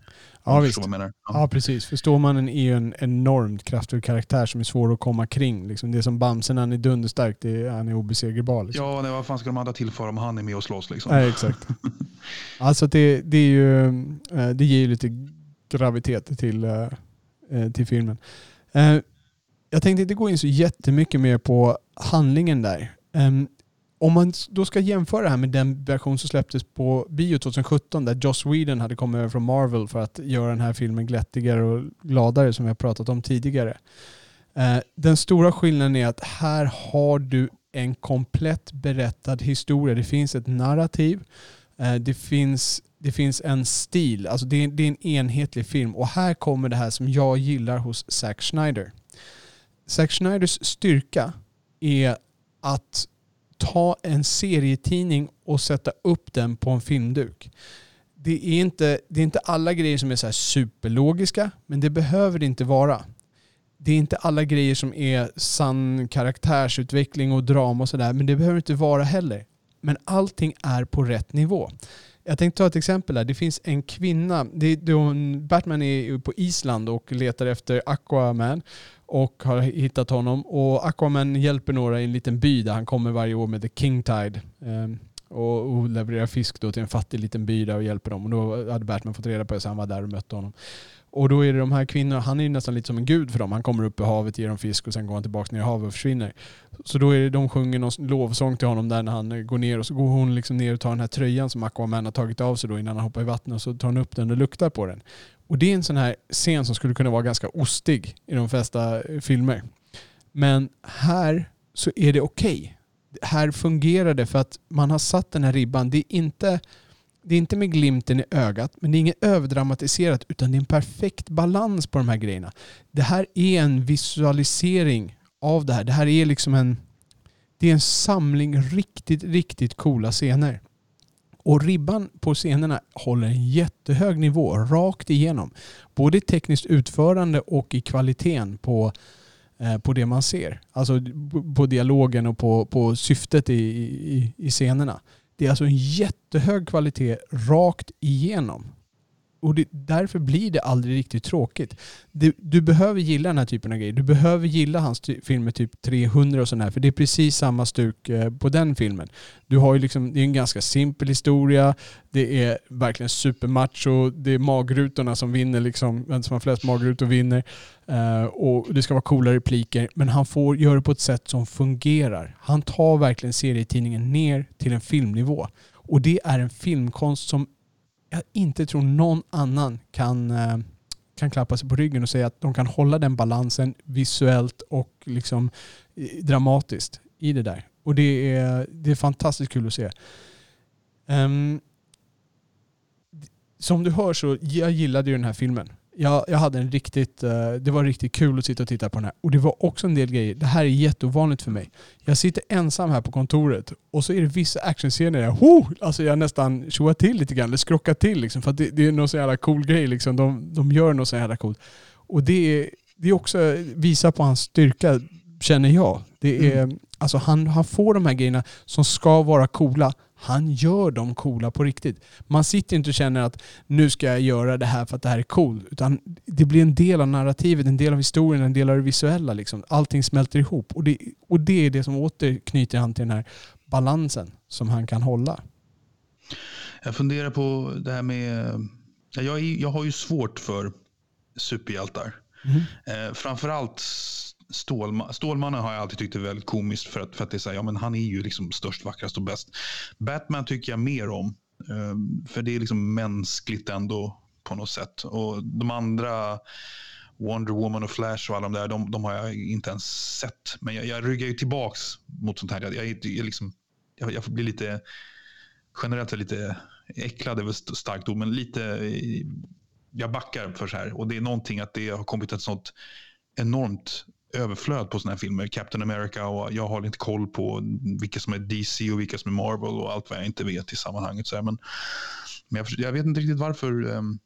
Ja, visst. Ja. Ja, precis. För Stålmannen är ju en enormt kraftfull karaktär som är svår att komma kring. Liksom det är som Bamse när han är dunderstark, det är, han är obesegerbar. Liksom. Ja, nej, vad fan ska de andra tillföra om han är med och slåss? Liksom? Nej, exakt. (laughs) Alltså det, det, är ju, eh, det ger ju lite gravitet till, eh, eh, till filmen. Jag tänkte inte gå in så jättemycket mer på handlingen där. Um, Om man då ska jämföra det här med den version som släpptes på bio 2017 där Joss Whedon hade kommit över från Marvel för att göra den här filmen glättigare och gladare som vi har pratat om tidigare. Ehm, den stora skillnaden är att här har du en komplett berättad historia. Det finns ett narrativ. Ehm, det finns, det finns en stil. Alltså det, är, det är en enhetlig film. Och här kommer det här som jag gillar hos Zack Snyder. Zack Schneiders styrka är att ta en serietidning och sätta upp den på en filmduk. Det är inte, det är inte alla grejer som är så här superlogiska, men det behöver det inte vara. Det är inte alla grejer som är sann karaktärsutveckling och drama och sådär, men det behöver inte vara heller. Men allting är på rätt nivå. Jag tänkte ta ett exempel här. Det finns en kvinna, det är Batman är på Island och letar efter Aquaman och har hittat honom. Och Aquaman hjälper några i en liten by där han kommer varje år med The King Tide. Ehm, och, och levererar fisk då till en fattig liten by där och hjälper dem. Och då hade Batman fått reda på det så han var där och mötte honom. Och då är det de här kvinnorna, han är ju nästan lite som en gud för dem. Han kommer upp i havet, ger dem fisk och sen går han tillbaka ner i havet och försvinner. Så då är det, de sjunger någon lovsång till honom där när han eh, går ner och så går hon liksom ner och tar den här tröjan som Aquaman har tagit av sig då innan han hoppar i vattnet och så tar hon upp den och luktar på den. Och det är en sån här scen som skulle kunna vara ganska ostig i de flesta eh, filmer. Men här så är det okej. Här fungerar det för att man har satt den här ribban. Det är inte, det är inte med glimten i ögat, men det är inget överdramatiserat utan det är en perfekt balans på de här grejerna. Det här är en visualisering av det här. Det här är liksom en, det är en samling riktigt, riktigt coola scener. Och ribban på scenerna håller en jättehög nivå rakt igenom. Både i tekniskt utförande och i kvaliteten på, eh, på det man ser. Alltså på- dialogen och på, på syftet i, i, i scenerna. Det är alltså en jättehög kvalitet rakt igenom och det, därför blir det aldrig riktigt tråkigt. Du, du behöver gilla den här typen av grejer. Du behöver gilla hans ty, filmer typ 300 och sådär, för det är precis samma stuk eh, på den filmen. Du har ju liksom, det är en ganska simpel historia, det är verkligen supermacho, det är magrutorna som vinner, liksom, vem som har flest magrutor vinner. Eh, och det ska vara coola repliker, men han får göra det på ett sätt som fungerar. Han tar verkligen serietidningen ner till en filmnivå. Och det är en filmkonst som jag inte tror någon annan kan, eh, kan klappa sig på ryggen och säga att de kan hålla den balansen visuellt och liksom eh, dramatiskt i det där. Och det är, det är fantastiskt kul att se. Um, som du hör så jag gillade ju den här filmen jag, jag hade en riktigt, eh, det var riktigt kul att sitta och titta på den här. Och det var också en del grejer, det här är jätteovanligt för mig. Jag sitter ensam här på kontoret och så är det vissa actionscener där oh, alltså jag nästan tjoar till lite grann, eller skrockar till liksom, för att det, det är någon så jävla cool grej liksom. De, de gör något så jävla coolt. Och det det är också, visar på hans styrka, känner jag. Det är, mm. alltså han, han får de här grejerna som ska vara coola han gör dem coola på riktigt. Man sitter inte och känner att nu ska jag göra det här för att det här är coolt. Utan det blir en del av narrativet, en del av historien, en del av det visuella. Liksom. Allting smälter ihop. Och det, och det är det som återknyter han till den här balansen som han kan hålla. Jag funderar på det här med... Jag, jag har ju svårt för superhjältar. Mm. Eh, framförallt Stålman, Stålmannen har jag alltid tyckt är väldigt komiskt för att, för att det är så här, ja, men han är ju liksom störst, vackrast och bäst. Batman tycker jag mer om. Ehm, för det är liksom mänskligt ändå på något sätt. Och de andra, Wonder Woman och Flash och alla de där, de, de har jag inte ens sett. Men jag, jag ryggar ju tillbaks mot sånt här. Jag, jag, jag, liksom, jag, jag blir lite, generellt lite äcklad över starkt ord, men lite, eh, jag backar för så här. Och det är någonting att det har kommit ett sånt enormt överflöd på sådana här filmer. Captain America och jag har inte koll på vilka som är DC och vilka som är Marvel och allt vad jag inte vet i sammanhanget. Så här, men men jag, jag, vet inte riktigt varför, um,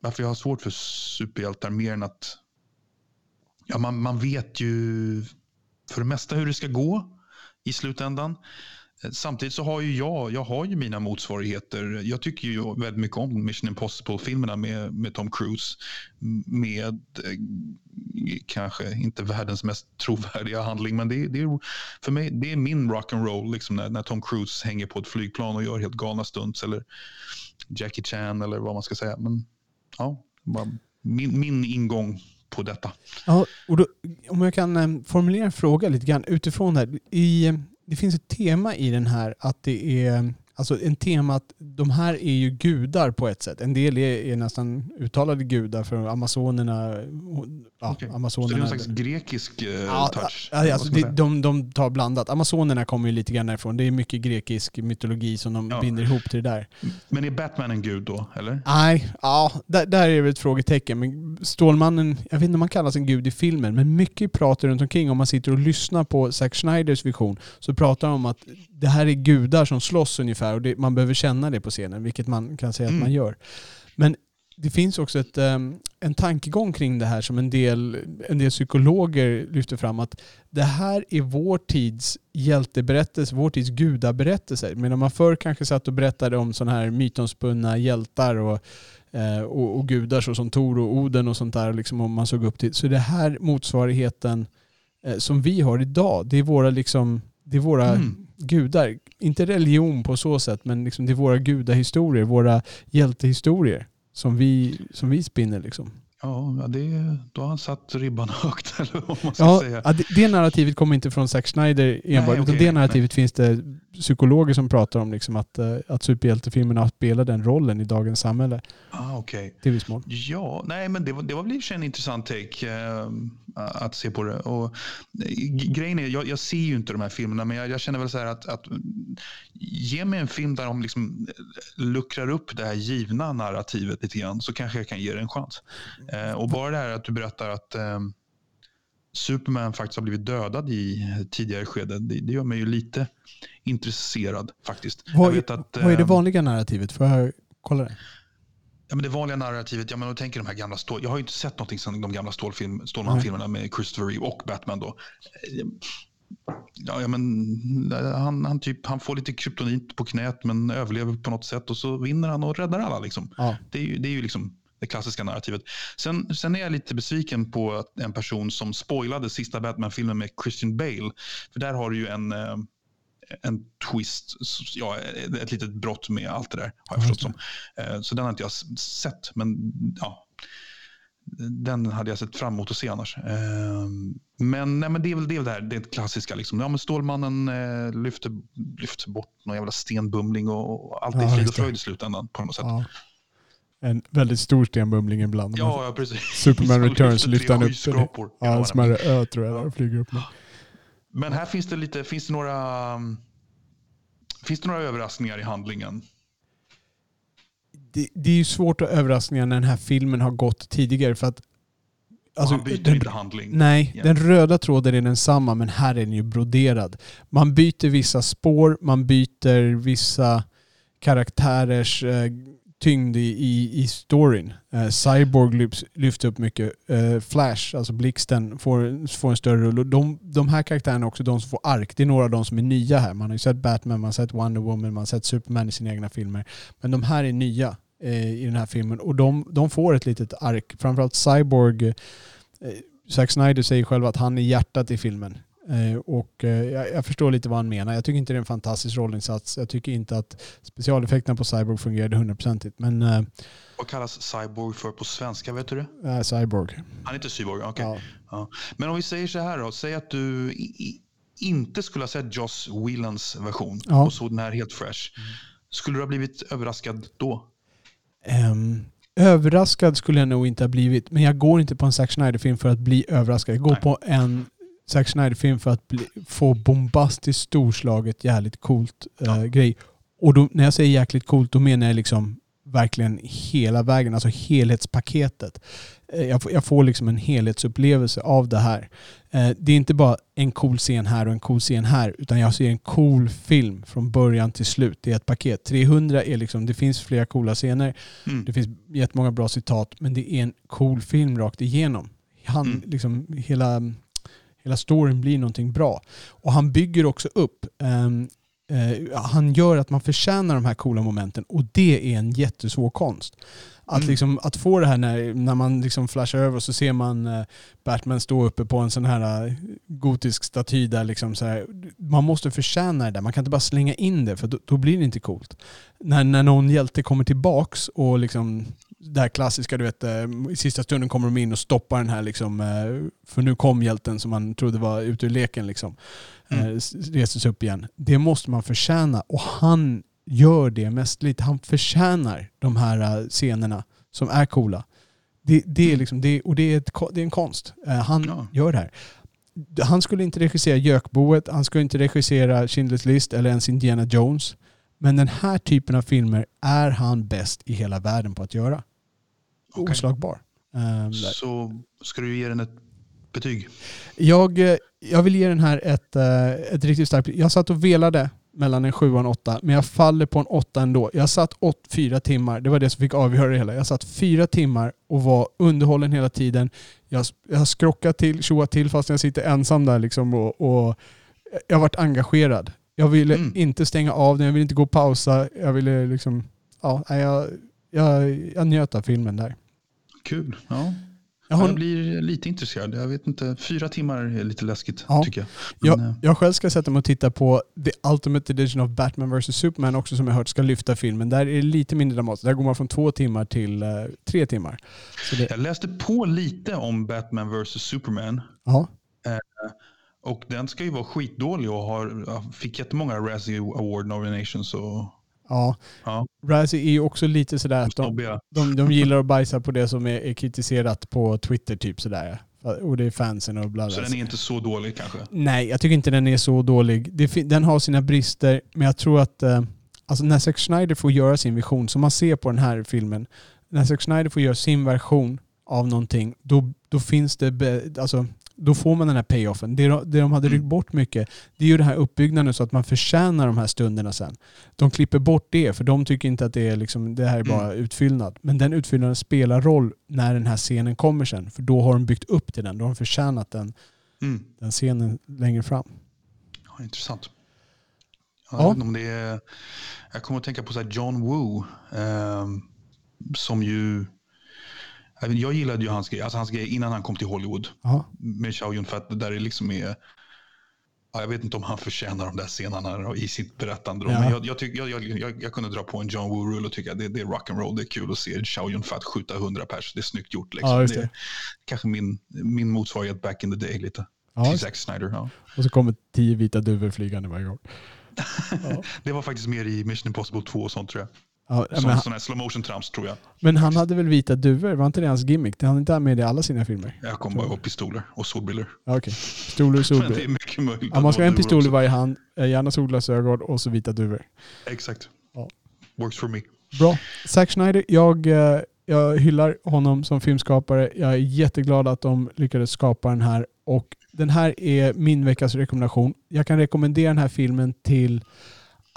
varför jag har svårt för superhjältar mer än att ja, man, man vet ju för det mesta hur det ska gå i slutändan. Samtidigt så har ju jag, jag har ju mina motsvarigheter. Jag tycker ju väldigt mycket om Mission Impossible-filmerna med, med Tom Cruise. Med eh, kanske inte världens mest trovärdiga handling, men det, det är, för mig, det är min rock'n'roll liksom när, när Tom Cruise hänger på ett flygplan och gör helt galna stunts. Eller Jackie Chan eller vad man ska säga. Men ja, min, min ingång på detta. Ja, och då, om jag kan eh, formulera en fråga lite grann utifrån det här. I, det finns ett tema i den här att det är Alltså en tema att de här är ju gudar på ett sätt. En del är, är nästan uttalade gudar för amazonerna. Ja, okay. amazonerna. Så det är någon slags grekisk uh, ja, touch? Ja, alltså de, de, de tar blandat. Amazonerna kommer ju lite grann därifrån. Det är mycket grekisk mytologi som de ja. binder ihop till det där. Men är Batman en gud då, eller? Nej, ja, där, där är det ett frågetecken. Men Stålmannen, jag vet inte om han kallas en gud i filmen, men mycket pratar runt omkring om man sitter och lyssnar på Zack Schneiders vision så pratar de om att det här är gudar som slåss ungefär och det, man behöver känna det på scenen, vilket man kan säga mm. att man gör. Men det finns också ett, um, en tankegång kring det här som en del, en del psykologer lyfter fram att det här är vår tids hjälteberättelse, vår tids gudaberättelse. Medan man förr kanske satt och berättade om sådana här mytomspunna hjältar och, uh, och, och, gudar så som Tor och Oden och sånt där, liksom, om man såg upp till. Så det här motsvarigheten uh, som vi har idag, det är våra, liksom, det är våra mm gudar. Inte religion på så sätt, men liksom det är våra gudahistorier, våra hjältehistorier som vi, som vi spinner. Liksom. Ja, det, då har han satt ribban (laughs) högt, eller vad man ska ja, säga. Det, det narrativet kommer inte från Zack Snyder enbart, Nej, okay, utan det narrativet nej. finns det psykologer som pratar om liksom att, eh, att superhjältefilmerna spelar den rollen i dagens samhälle. Ah, okay. Till viss mån. Ja, nej, men det var, det var väl en intressant take äh, att se på det. Och, äh, grejen är, jag, jag, ser ju inte de här filmerna, men jag, jag känner väl så här att, att ge mig en film där de liksom luckrar upp det här givna narrativet lite grann, så kanske jag kan ge det en chans. Äh, och bara det här att du berättar att Superman faktiskt har blivit dödad i tidigare skede, det, det gör mig ju lite intresserad faktiskt. Vad, att, vad är det vanliga narrativet? Får jag kolla det? Ja, men det vanliga narrativet, ja, men tänker de här gamla stål... Jag har ju inte sett någonting sedan de gamla Stålfilm, Stålman-filmerna med Christopher Reeve och Batman då. Ja, ja, men han, han, typ, han får lite kryptonit på knät men överlever på något sätt och så vinner han och räddar alla. Liksom. Ja. Det, är ju, det är ju liksom det klassiska narrativet. Sen, sen är jag lite besviken på en person som spoilade sista Batman-filmen med Christian Bale. För där har du ju en, eh, en twist, ja, ett litet brott med allt det där har jag förstått som. Eh, Så den har inte jag sett, men ja. Den hade jag sett fram emot att se annars. Eh, Men, nej, men det är väl det, är väl det här, det är klassiska. Liksom. Ja, men Stålmannen eh, lyfter, lyfter bort någon jävla stenbumling och, och allt är Ja, frid just och fröjd i slutändan på något sätt. Ja. En väldigt stor stenbumling ibland. Ja, ja precis. Superman (laughs) Returns lyfter han upp den. Ja, en smärre ö tror jag där flyger upp med. Men här finns det lite, finns det några, um, finns det några överraskningar i handlingen? Det, det är ju svårt att överraskningar när den här filmen har gått tidigare för att... Alltså, han byter den- inte handling. Nej, Ja. den röda tråden är densamma men här är den ju broderad. Man byter vissa spår, man byter vissa karaktärers eh, tyngd i, i, i storyn. Eh, Cyborg lyfts, lyfts upp mycket. Eh, Flash, alltså Blixten, får, får en större roll. De, de här karaktärerna också de som får ark. Det är några av de som är nya här. Man har ju sett Batman, man har sett Wonder Woman, man har sett Superman i sina egna filmer. Men de här är nya eh, i den här filmen och de, de får ett litet ark. Framförallt Cyborg eh, Zack Snyder säger själv att han är hjärtat i filmen. Eh, och eh, jag, förstår lite vad han menar. Jag tycker inte det är en fantastisk rollinsats. Jag tycker inte att specialeffekterna på Cyborg fungerade hundraprocentigt. Men äh, Vad kallas Cyborg för på svenska? Vet du det? äh, Cyborg. Han är inte Cyborg? okej. Ja. Ja. Men om vi säger så här då. Säg att du inte skulle ha sett Joss Whelans version Ja. och såg den här helt fresh. Skulle du ha blivit överraskad då? Ehm, överraskad skulle jag nog inte ha blivit. Men jag går inte på en Zack Snyder-film för att bli överraskad. Jag går Nej. på en Zack Snyder-film för att bli, få bombastiskt storslaget, jävligt coolt eh, Ja. grej. Och då, när jag säger jäkligt coolt, då menar jag liksom verkligen hela vägen, alltså helhetspaketet. Eh, Jag får, jag får liksom en helhetsupplevelse av det här. Eh, Det är inte bara en cool scen här och en cool scen här, utan jag ser en cool film från början till slut. Det är ett paket. 300 är liksom, det finns flera coola scener, Mm. det finns jättemånga bra citat, men det är en cool film rakt igenom. Han, Mm. liksom, hela, hela storyn blir någonting bra. Och han bygger också upp, ehm, eh, han gör att man förtjänar de här coola momenten och det är en jättesvår konst. Att, Mm. liksom, att få det här när, när man liksom flashar över och så ser man eh, Batman stå uppe på en sån här eh, gotisk staty där liksom så här, man måste förtjäna det där. Man kan inte bara slänga in det för då, då blir det inte coolt. När, när någon hjälte kommer tillbaks och liksom det här klassiska, du vet, eh, i sista stunden kommer de in och stoppar den här liksom, eh, för nu kom hjälten som man trodde var ute ur leken liksom. Mm. Eh, s- Reses upp igen. Det måste man förtjäna och han gör det mest lite. Han förtjänar de här scenerna som är coola. Det, det är liksom, det, och det är, ett, det är en konst. Han Ja. gör det här. Han skulle inte regissera Gökboet, han skulle inte regissera Schindler's list eller ens Indiana Jones. Men den här typen av filmer är han bäst i hela världen på att göra. Okej. Oslagbar. Ehm. Så ska du ge den ett betyg? Jag, eh, jag vill ge den här ett, eh, ett riktigt starkt Jag satt och velade mellan en 7 och en 8, men jag faller på en 8 ändå. Jag satt åt fyra timmar, det var det som fick avgöra det hela. Jag satt fyra timmar och var underhållen hela tiden. Jag, jag skrockade till, tjoade till fast jag sitter ensam där liksom och, och jag varit engagerad. Jag ville Mm. inte stänga av den, jag ville inte gå och pausa. Jag ville liksom, ja, jag, jag, jag njöt av filmen där. Kul. Ja. Jag Jag blir lite intresserad. Jag vet inte, fyra timmar är lite läskigt Ja. tycker jag. Jag, Men, eh, jag själv ska sätta mig och titta på The Ultimate Edition of Batman vs Superman också som jag hört ska lyfta filmen. Där är det lite mindre dramatiskt. Där går man från två timmar till eh, tre timmar. Så det, Jag läste på lite om Batman vs Superman. ja. Och den ska ju vara skitdålig och har, fick jättemånga Razzie Award nominations. Och, ja. ja, Razzie är ju också lite sådär att de, de, de gillar att bajsa på det som är, är kritiserat på Twitter typ sådär. Och det är fansen och bla bla. Så den är inte så dålig kanske. Nej, jag tycker inte den är så dålig. Det, den har sina brister, men jag tror att eh, alltså när Zack Snyder får göra sin vision, som man ser på den här filmen, när Zack Snyder får göra sin version av någonting, då, då finns det, be, alltså, då får man den här payoffen. Det, de- det de hade ryckt bort mycket, det är ju den här uppbyggnaden så att man förtjänar de här stunderna sen. De klipper bort det, för de tycker inte att det är liksom, det här är bara utfyllnad. Men den utfyllnaden spelar roll när den här scenen kommer sen, för då har de byggt upp till den, då har de förtjänat den Mm. den scenen längre fram. intressant. Ja. Jag, vet inte om det är, jag kommer att tänka på så här John Woo. Eh, som ju... Jag gillade ju hans grej, alltså hans grej innan han kom till Hollywood. Ja. Med Chow Yun Fat. Det där är liksom är... Ja, jag vet inte om han förtjänar de där scenerna i sitt berättande. Ja. Men jag, jag, tyck, jag, jag, jag, kunde dra på en John Woo-rulle och tycka att det, det är rock'n'roll. Det är kul att se Chow Yun Fat skjuta 100 pers. Det är snyggt gjort. Liksom. Ja, det. det. är kanske min, min motsvarighet back in the day lite. Ja, till Zack Snyder. Ja. Och så kommer tio vita duvor flygande varje gång. (laughs) Det var faktiskt mer i Mission Impossible 2 och sånt tror jag. Ja, Som han, sådana här slow motion trams tror jag. men han hade väl vita duvor? Var inte det hans gimmick? Det han inte med i alla sina filmer? Jag kommer bara ihåg pistoler och solbriller. Ja, Okej. Pistoler och (laughs) Men det är mycket möjligt. Ja, man ska ha en pistol i varje hand, eh, gärna solglasögon och så vita duvor. Exakt. Ja. Works for me. Bra. Zack Snyder, jag, eh, jag hyllar honom som filmskapare. Jag är jätteglad att de lyckades skapa den här. Och den här är min veckas rekommendation. Jag kan rekommendera den här filmen till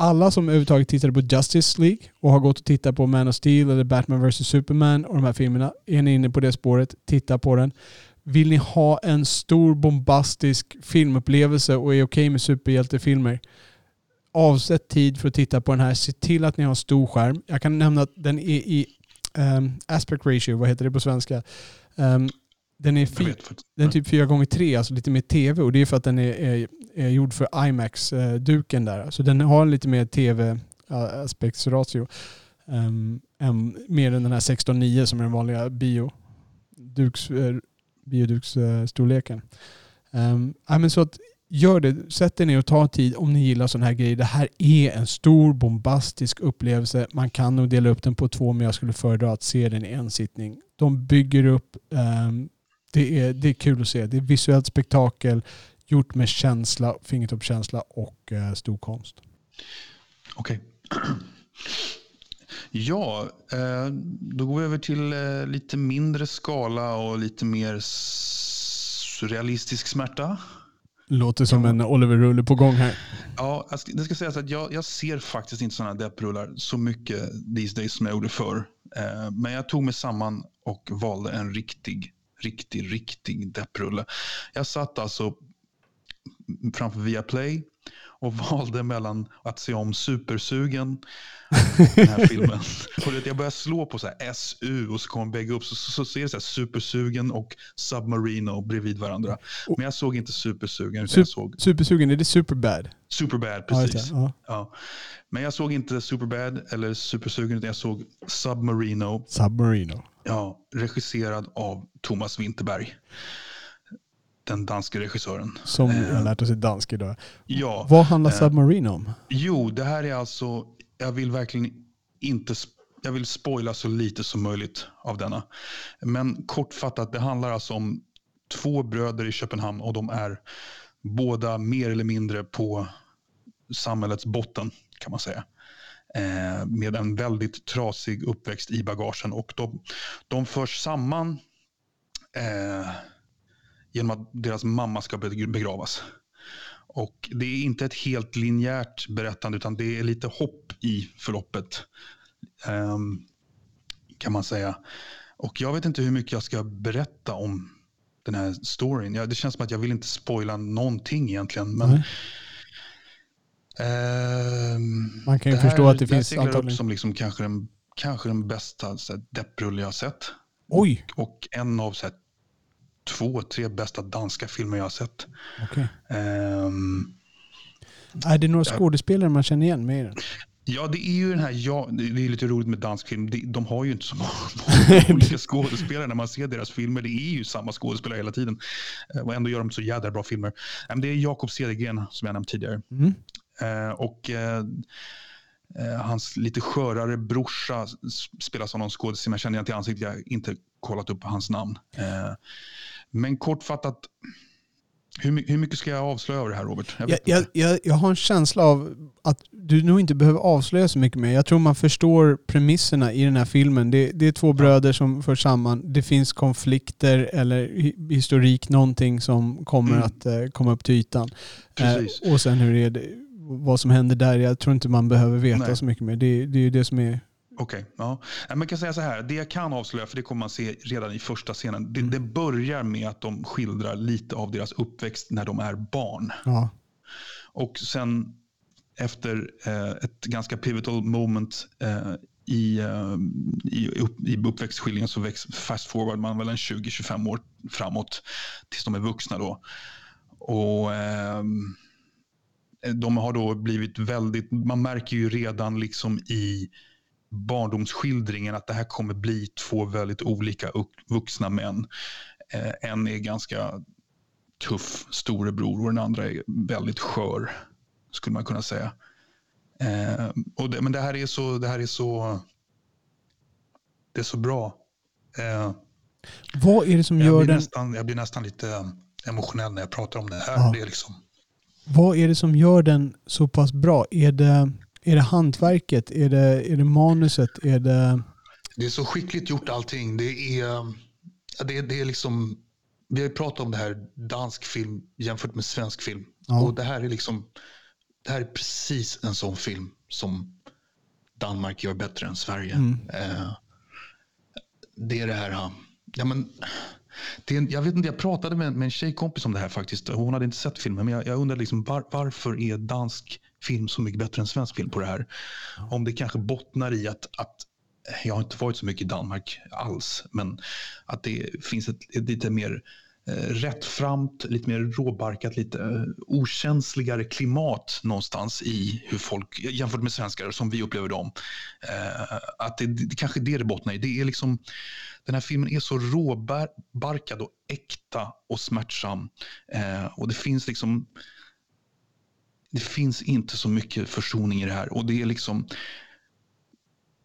alla som överhuvudtaget tittade på Justice League och har gått och tittat på Man of Steel eller Batman vs Superman och de här filmerna. Är ni inne på det spåret, titta på den. Vill ni ha en stor bombastisk filmupplevelse och är okej med superhjältefilmer, avsätt tid för att titta på den här. Se till att ni har stor skärm. Jag kan nämna att den är i um, aspect ratio, vad heter det på svenska? Um, den är, fi- den är typ 4 gånger 3 alltså lite mer tv. Och det är för att den är, är, är gjord för IMAX-duken där. Så den har lite mer tv-aspektsratio. Um, mer än den här 16.9 som är den vanliga bio. Duks, uh, biodukstorleken. Um, ja, men så att gör det. Sätt er ner och ta tid om ni gillar sådana här grejer. Det här är en stor bombastisk upplevelse. Man kan nog dela upp den på två men jag skulle föredra att se den i en sittning. De bygger upp ehm, det är, det är kul att se. Det är visuellt spektakel gjort med känsla, fingertoppskänsla och eh, stor konst. Okej. Ja, eh, då går vi över till eh, lite mindre skala och lite mer s- realistisk smärta. Låter som en Oliver Rulle på gång här. Ja, det ska sägas att jag, jag ser faktiskt inte sådana depprullar så mycket these days som jag gjorde förr. Eh, men jag tog mig samman och valde en riktig, riktig, riktig depprulle. Jag satt alltså framför Viaplay och (laughs) valde mellan att se om Supersugen den här filmen. (laughs) Och jag började slå på så här SU och så kom bägge upp. Så, så, så ser det så här Supersugen och Submarino bredvid varandra. Men jag såg inte Supersugen utan jag såg Supersugen, är det Superbad? Superbad, precis. Ja. Ja. Men jag såg inte Superbad eller Supersugen utan jag såg Submarino. Submarino. Ja, regisserad av Thomas Winterberg. Den danske regissören. Som jag har lärt oss i dansk idag. Ja, Vad handlar eh, Submarino om? jo, det här är alltså, jag vill verkligen inte, jag vill spoila så lite som möjligt av denna. Men kortfattat, det handlar alltså om två bröder i Köpenhamn och de är båda mer eller mindre på samhällets botten kan man säga. Eh, med en väldigt trasig uppväxt i bagagen och de, de förs samman eh, genom att deras mamma ska begravas. Och det är inte ett helt linjärt berättande utan det är lite hopp i förloppet. Eh, kan man säga. Och jag vet inte hur mycket jag ska berätta om den här storyn. Ja, det känns som att jag vill inte spoila någonting egentligen. Men, mm ehm, Man kan ju här- förstå att det finns seglar upp antagligen- som liksom kanske, den, kanske den bästa depprulle jag har sett. Oj! Och en av så här, två, tre bästa danska filmer jag har sett. Okej. Ehm, Är det några skådespelare man känner igen med i den? Ja, det är ju den här, ja, det är lite roligt med dansk film. De, har ju inte så (laughs) många (laughs) olika skådespelare när man ser deras filmer. Det är ju samma skådespelare hela tiden. Eh, Och ändå gör de så jädra bra filmer. Eh, men Det är Jakob Cedergren som jag nämnt tidigare. Mm. Eh, och eh, eh, hans lite skörare brorsa spelas av någon men Jag känner igen till ansiktet. Jag har inte kollat upp hans namn. Men kortfattat, hur, hur mycket ska jag avslöja av det här Robert? Jag Jag, jag, inte. jag, har en känsla av att du nog inte behöver avslöja så mycket mer. Jag tror man förstår premisserna i den här filmen. Det, det är två bröder som förs samman. Det finns konflikter eller hi- historik, någonting som kommer Mm. att komma upp till ytan. Precis. Och sen hur är det, vad som händer där, jag tror inte man behöver veta Nej. så mycket mer. Det, det är ju det som är... Okej, ja. Nej, Man kan säga så här, det jag kan avslöja, för det kommer man se redan i första scenen. Det, Mm. det börjar med att de skildrar lite av deras uppväxt när de är barn. Ja. Och sen efter eh, ett ganska pivotal moment eh, i, eh, i, upp, i uppväxtskildringen så väx, fast forward man väl en 20-25 år framåt tills de är vuxna då. Och eh, de har då blivit väldigt, man märker ju redan liksom i barndomsskildringen att det här kommer bli två väldigt olika vuxna män. Eh, en är ganska tuff storebror och den andra är väldigt skör, skulle man kunna säga. Eh, och det, men det här är så, det här är så, det är så bra. Eh, Vad är det som jag gör den... Nästan, jag blir nästan lite emotionell när jag pratar om det här. Ja. Det är liksom, Vad är det som gör den så pass bra? Är det, är det hantverket? Är det, är det manuset? Är det... det är så skickligt gjort allting. Det är, det, är- det är liksom, vi har ju pratat om det här, dansk film jämfört med svensk film. Ja. Och det här är liksom, det här är precis en sån film som Danmark gör bättre än Sverige. Mm. Eh, det är det här, ja, men, det en- jag vet inte, jag pratade med, med en tjejkompis om det här faktiskt. Hon hade inte sett filmen, men jag, jag undrar liksom var, varför är dansk film så mycket bättre än svensk film på det här? Om det kanske bottnar i att, att jag har inte varit så mycket i Danmark alls, men att det finns ett, ett lite mer Eh, rättframt, lite mer råbarkat, lite eh, okänsligare klimat någonstans i hur folk, jämfört med svenskar som vi upplever dem. Eh, att det, det kanske är det det bottnar i. Det är liksom, den här filmen är så råbarkad och äkta och smärtsam. Och det finns liksom det finns inte så mycket försoning i det här. Och det är liksom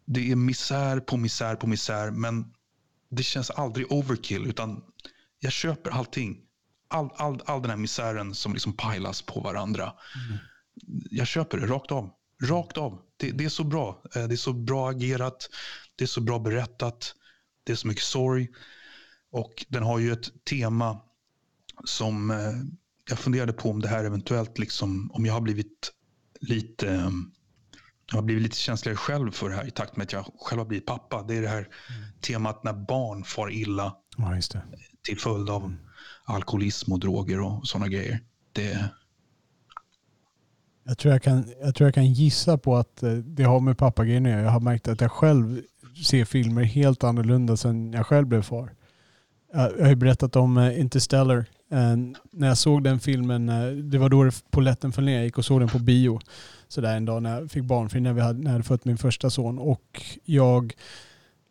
det är misär på misär på misär, men det känns aldrig overkill, utan jag köper allting. All, all, all den här misären som liksom pilas på varandra. Jag köper det rakt av. Rakt av. Det, det är så bra. Eh, Det är så bra agerat. Det är så bra berättat. Det är så mycket sorg. Och den har ju ett tema som eh, jag funderade på om det här eventuellt, liksom, om jag har blivit lite eh, jag har blivit lite känsligare själv för det här i takt med att jag själv har blivit pappa. Det är det här temat när barn far illa Ja till följd av alkoholism och droger och sådana grejer. Det, Jag tror jag, kan, jag tror jag kan gissa på att eh, det har med pappagrejen att göra. Jag har märkt att jag själv ser filmer helt annorlunda sen jag själv blev far. Jag har ju berättat om eh, Interstellar. Eh, när jag såg den filmen, det var då polletten föll ner. Jag gick och såg den på bio. Så där en dag när jag fick barnfri, när, vi hade, när jag hade fött min första son. Och jag,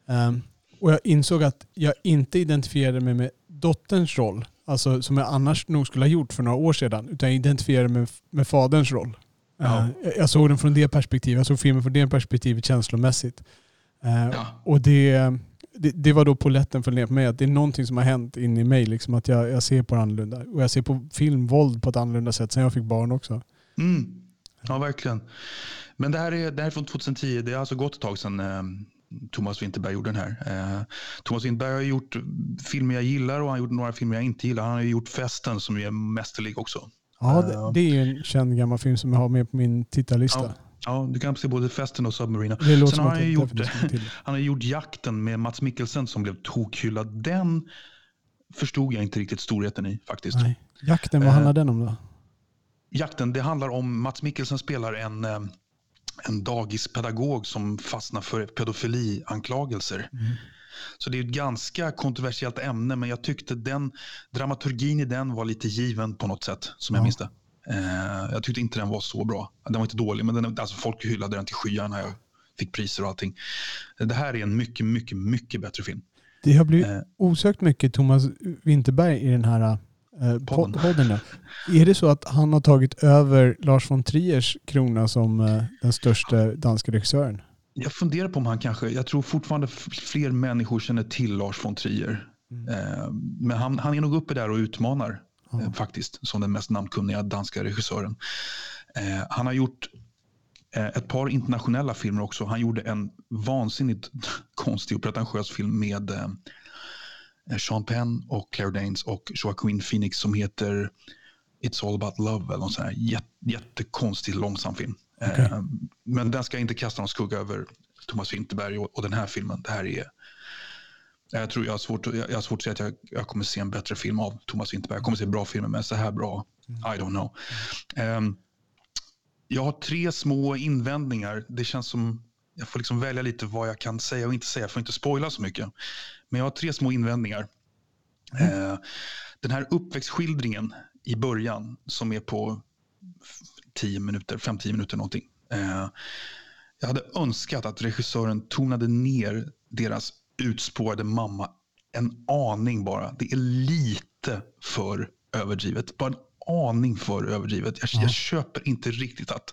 ehm, och jag insåg att jag inte identifierade mig med dotterns roll. Alltså som jag annars nog skulle ha gjort för några år sedan. Utan jag identifierade mig med faderns roll. Ja. Eh, jag- såg den från det perspektivet. Jag såg filmen från det perspektivet känslomässigt. Eh, Ja. Och det, det, det var då polletten föll ner på mig. Att det är någonting som har hänt in i mig. Liksom, att jag, jag ser på det annorlunda. Och jag ser på filmvåld på ett annorlunda sätt sen jag fick barn också. mm, ja, verkligen. Men det här, är, det här är från 2010. Det har alltså gått ett tag sedan eh, Thomas Winterberg gjorde den här. Eh, Thomas Winterberg har gjort filmer jag gillar och han har gjort några filmer jag inte gillar. Han har ju gjort Festen som är mästerlig också. Ja, det, det är ju en känd gammal film som jag har med på min tittarlista. Ja, ja, du kan se både Festen och Submarina. Sen har han ju jag gjort, (laughs) han har gjort Jakten med Mats Mikkelsen som blev tokhyllad. Den förstod jag inte riktigt storheten i faktiskt. Nej. Jakten, vad Eh, handlar den om då? Jakten, det handlar om Mats Mikkelsen spelar en, eh, en dagispedagog som fastnar för pedofilianklagelser. Så det är ett ganska kontroversiellt ämne, men jag tyckte den dramaturgin i den var lite given på något sätt, som jag Ja. minns det. Eh, jag tyckte inte den var så bra. Den var inte dålig, men den, alltså folk hyllade den till skyarna jag fick priser och allting. Det här är en mycket, mycket, mycket bättre film. Det har blivit Eh, osökt mycket Thomas Winterberg i den här eh, Podden. podden. då. Är det så att han har tagit över Lars von Triers krona som eh, den största danska regissören? Jag funderar på om han kanske, jag tror fortfarande fler människor känner till Lars von Trier. Eh, men han, han är nog uppe där och utmanar Ja. eh, faktiskt, som den mest namnkunniga danska regissören. Eh, han har gjort eh, ett par internationella filmer också. Han gjorde en vansinnigt (laughs) konstig och pretentiös film med Sean Penn och Claire Danes och Joaquin Phoenix som heter It's all about love eller någon sån här jätte, jättekonstig långsam film. Eh, men den ska inte kasta någon skugga över Thomas Winterberg och, och den här filmen. Det här är jag tror jag har svårt, jag har svårt att säga att jag, jag kommer se en bättre film av Thomas Winterberg. Jag kommer se bra filmer, men så här bra, I don't know. Ehm, jag har tre små invändningar. Det känns som jag får liksom välja lite vad jag kan säga och inte säga för att inte spoila så mycket. Men jag har tre små invändningar. Mm. Eh, den här uppväxtskildringen i början som är på 10 minuter, 5-10 minuter någonting. Eh, jag hade önskat att regissören tonade ner deras utspårade mamma en aning bara. Det är lite för överdrivet. Bara en aning för överdrivet. Jag, jag, köper inte riktigt att,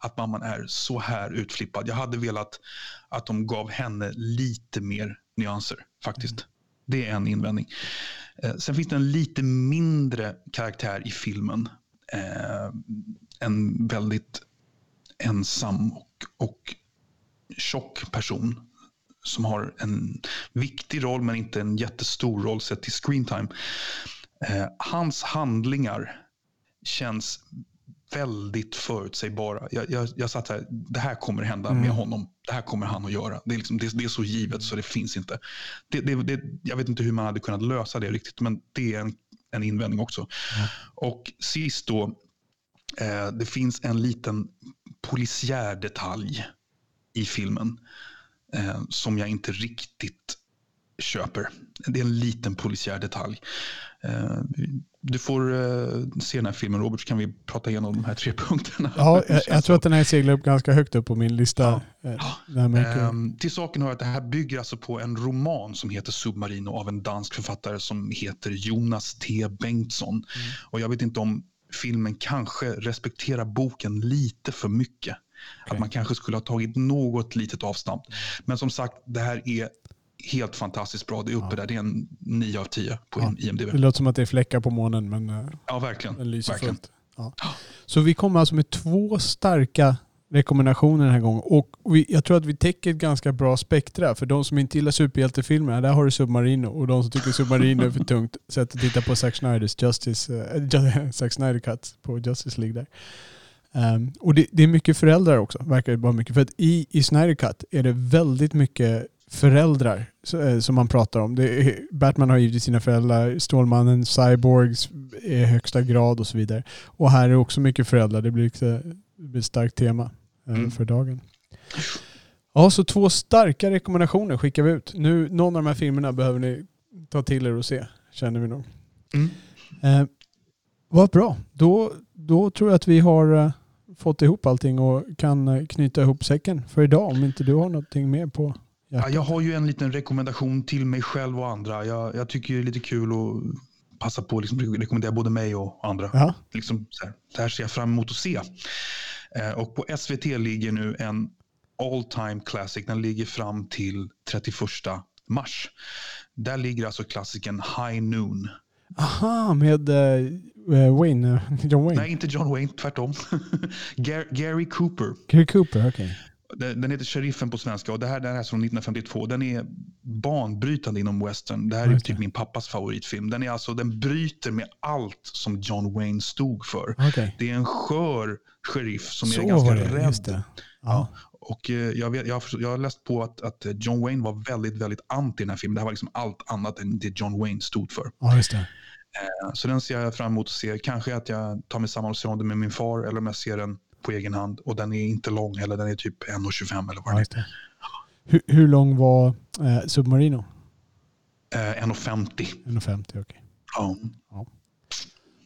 att mamman är så här utflippad. Jag hade velat att de gav henne lite mer nyanser faktiskt. Mm. Det är en invändning. Eh, sen finns det en lite mindre karaktär i filmen. Eh, en väldigt ensam och, och tjock person som har en viktig roll men inte en jättestor roll sett till screentime. Eh, hans handlingar känns väldigt förutsägbara. Jag, jag, jag satt här, det här kommer hända mm. med honom. Det här kommer han att göra. Det är, liksom, det, det är så givet så det finns inte. Det, det, jag vet inte hur man hade kunnat lösa det riktigt, men det är en, en invändning också. Mm. Och sist då, eh, det finns en liten polisiär detalj i filmen eh, som jag inte riktigt köper. Det är en liten polisiär detalj. Eh, du får eh, se den här filmen Robert så kan vi prata igenom de här tre (laughs) punkterna. Ja, jag, jag tror att den här seglar upp ganska högt upp på min lista. Ja. Ehm, till saken hör att det här bygger alltså på en roman som heter Submarino av en dansk författare som heter Jonas T. Bengtsson. Mm. Och jag vet inte om filmen kanske respekterar boken lite för mycket. Okay. Att man kanske skulle ha tagit något litet avstamp. Men som sagt, det här är helt fantastiskt bra. Det är uppe ja. där. Det är en 9 av 10 på ja. IMDB. Det låter som att det är fläckar på månen men eh, ja, verkligen. den lyser verkligen. fullt. Ja. Så vi kommer alltså med två starka rekommendationer den här gången. Och vi, jag tror att vi täcker ett ganska bra spektra. För de som inte gillar superhjältefilmer, där har du Submarino. Och de som tycker Submarino är för tungt, (laughs) sätt att titta på Zack Snyders Justice, (laughs) äh, Zack Snyder Cut på Justice League där. Um, och det, det, är mycket föräldrar också, verkar det vara mycket. För att i, i Snyder Cut är det väldigt mycket föräldrar eh, som man pratar om. Är, Batman har givetvis sina föräldrar, Stålmannen, Cyborgs i högsta grad och så vidare. Och här är också mycket föräldrar. Det blir, ett, det blir ett starkt tema eh, mm. för dagen. Ja, så två starka rekommendationer skickar vi ut. Nu, någon av de här filmerna behöver ni ta till er och se, känner vi nog. Mm. Eh, vad bra. Då, då tror jag att vi har eh, fått ihop allting och kan eh, knyta ihop säcken för idag om inte du har någonting mer på Ja, jag har ju en liten rekommendation till mig själv och andra. Jag, jag tycker det är lite kul att passa på att liksom rekommendera både mig och andra. Ja. Liksom så här, det här ser jag fram emot att se. Eh, och på SVT ligger nu en all time classic. Den ligger fram till 31 mars. Där ligger alltså klassikern High Noon. Aha, med uh, Wayne, John Wayne? Nej, inte John Wayne, tvärtom. (laughs) Gary Cooper. Gary Cooper, okej. Okay. Den heter Sheriffen på svenska och det här, den här är från 1952. Den är banbrytande inom western. Det här är typ min pappas favoritfilm. Den, är alltså, den bryter med allt som John Wayne stod för. Okay. Det är en skör sheriff som Så är ganska det, rädd. Ja. Och eh, jag, vet, jag, har, jag har läst på att, att John Wayne var väldigt, väldigt anti den här filmen. Det här var liksom allt annat än det John Wayne stod för. Ja, just det. Eh, så den ser jag fram emot att se. Kanske att jag tar mig samman och ser om det med min far eller om jag ser den på egen hand. Och den är inte lång heller, den är typ 1,25 eller vad ja, det är. Hur, hur lång var eh, Submarino? Eh, 1,50. 1,50, okej. Okay. Ja. ja.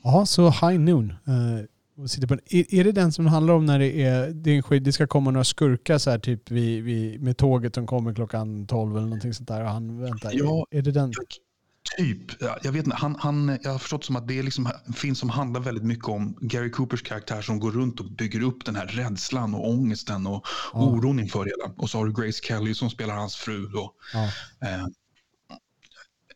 Ja, så High Noon. Eh, är, är det den som handlar om när det är, det, är en det ska komma några skurkar så här, typ vid, vid, med tåget som kommer klockan 12 eller någonting sånt där och han väntar? Ja, är det den? Typ. Jag, vet inte, han, han, jag har förstått som att det är liksom en film som handlar väldigt mycket om Gary Coopers karaktär som går runt och bygger upp den här rädslan och ångesten och ja. oron inför det. Och så har du Grace Kelly som spelar hans fru. Då. Ja. Eh,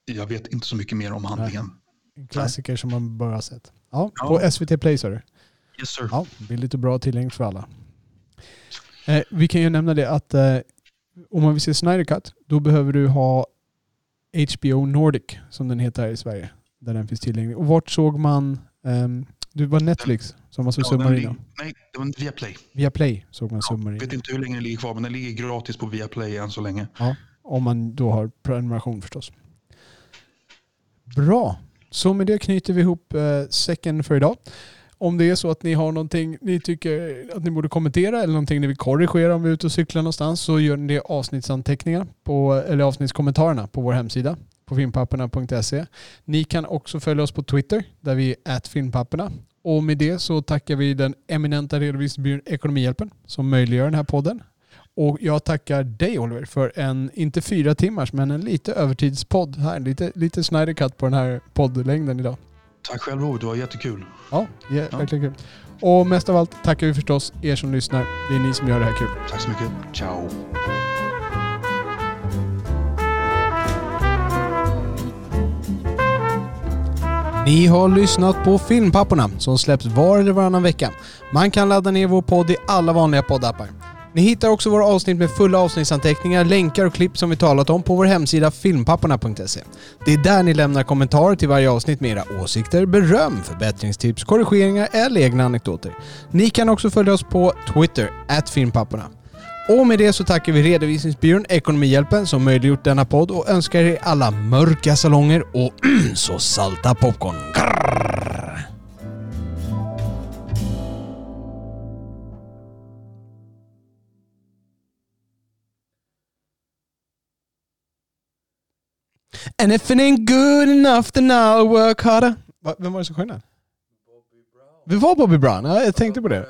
jag vet inte så mycket mer om handlingen. En klassiker som man bara har sett. Ja, ja. På SVT Play sa du? Yes sir. Ja, billigt och bra tillgängligt för alla. Eh, vi kan ju nämna det att eh, om man vill se Snyder Cut, då behöver du ha HBO Nordic som den heter här i Sverige. Där den finns tillgänglig. Och vart såg man... Um, det var Netflix som var så ja, Submarino? Nej, det var Viaplay. Viaplay såg man ja, Submarino. Jag vet inte hur länge den ligger kvar, men den ligger gratis på Viaplay än så länge. Ja, om man då har prenumeration förstås. Bra. Så med det knyter vi ihop eh, säcken för idag. Om det är så att ni har någonting ni tycker att ni borde kommentera eller någonting ni vill korrigera om vi är ute och cyklar någonstans så gör ni det i avsnittsanteckningar på, eller avsnittskommentarerna på vår hemsida på filmpapperna.se. Ni kan också följa oss på Twitter där vi är filmpapperna. Och med det så tackar vi den eminenta redovisningsbyrån Ekonomihjälpen som möjliggör den här podden. Och jag tackar dig Oliver för en, inte fyra timmars, men en lite övertidspodd här. Lite, lite Snyder Cut på den här poddlängden idag. Tack själv Robert, det var jättekul. Ja, ja, verkligen kul. Och mest av allt tackar vi förstås er som lyssnar. Det är ni som gör det här kul. Tack så mycket. Ciao. Ni har lyssnat på Filmpapporna som släpps var eller varannan vecka. Man kan ladda ner vår podd i alla vanliga poddappar. Ni hittar också våra avsnitt med fulla avsnittsanteckningar, länkar och klipp som vi talat om på vår hemsida filmpapporna.se. Det är där ni lämnar kommentarer till varje avsnitt med era åsikter, beröm, förbättringstips, korrigeringar eller egna anekdoter. Ni kan också följa oss på Twitter, filmpapporna. Och med det så tackar vi redovisningsbyrån Ekonomihjälpen som möjliggjort denna podd och önskar er alla mörka salonger och (clears throat) så salta popcorn. Grrr. And if it ain't good enough then I'll work harder. Va, vem var det som sjöng den? Det var Bobby Brown, ja, jag tänkte på det.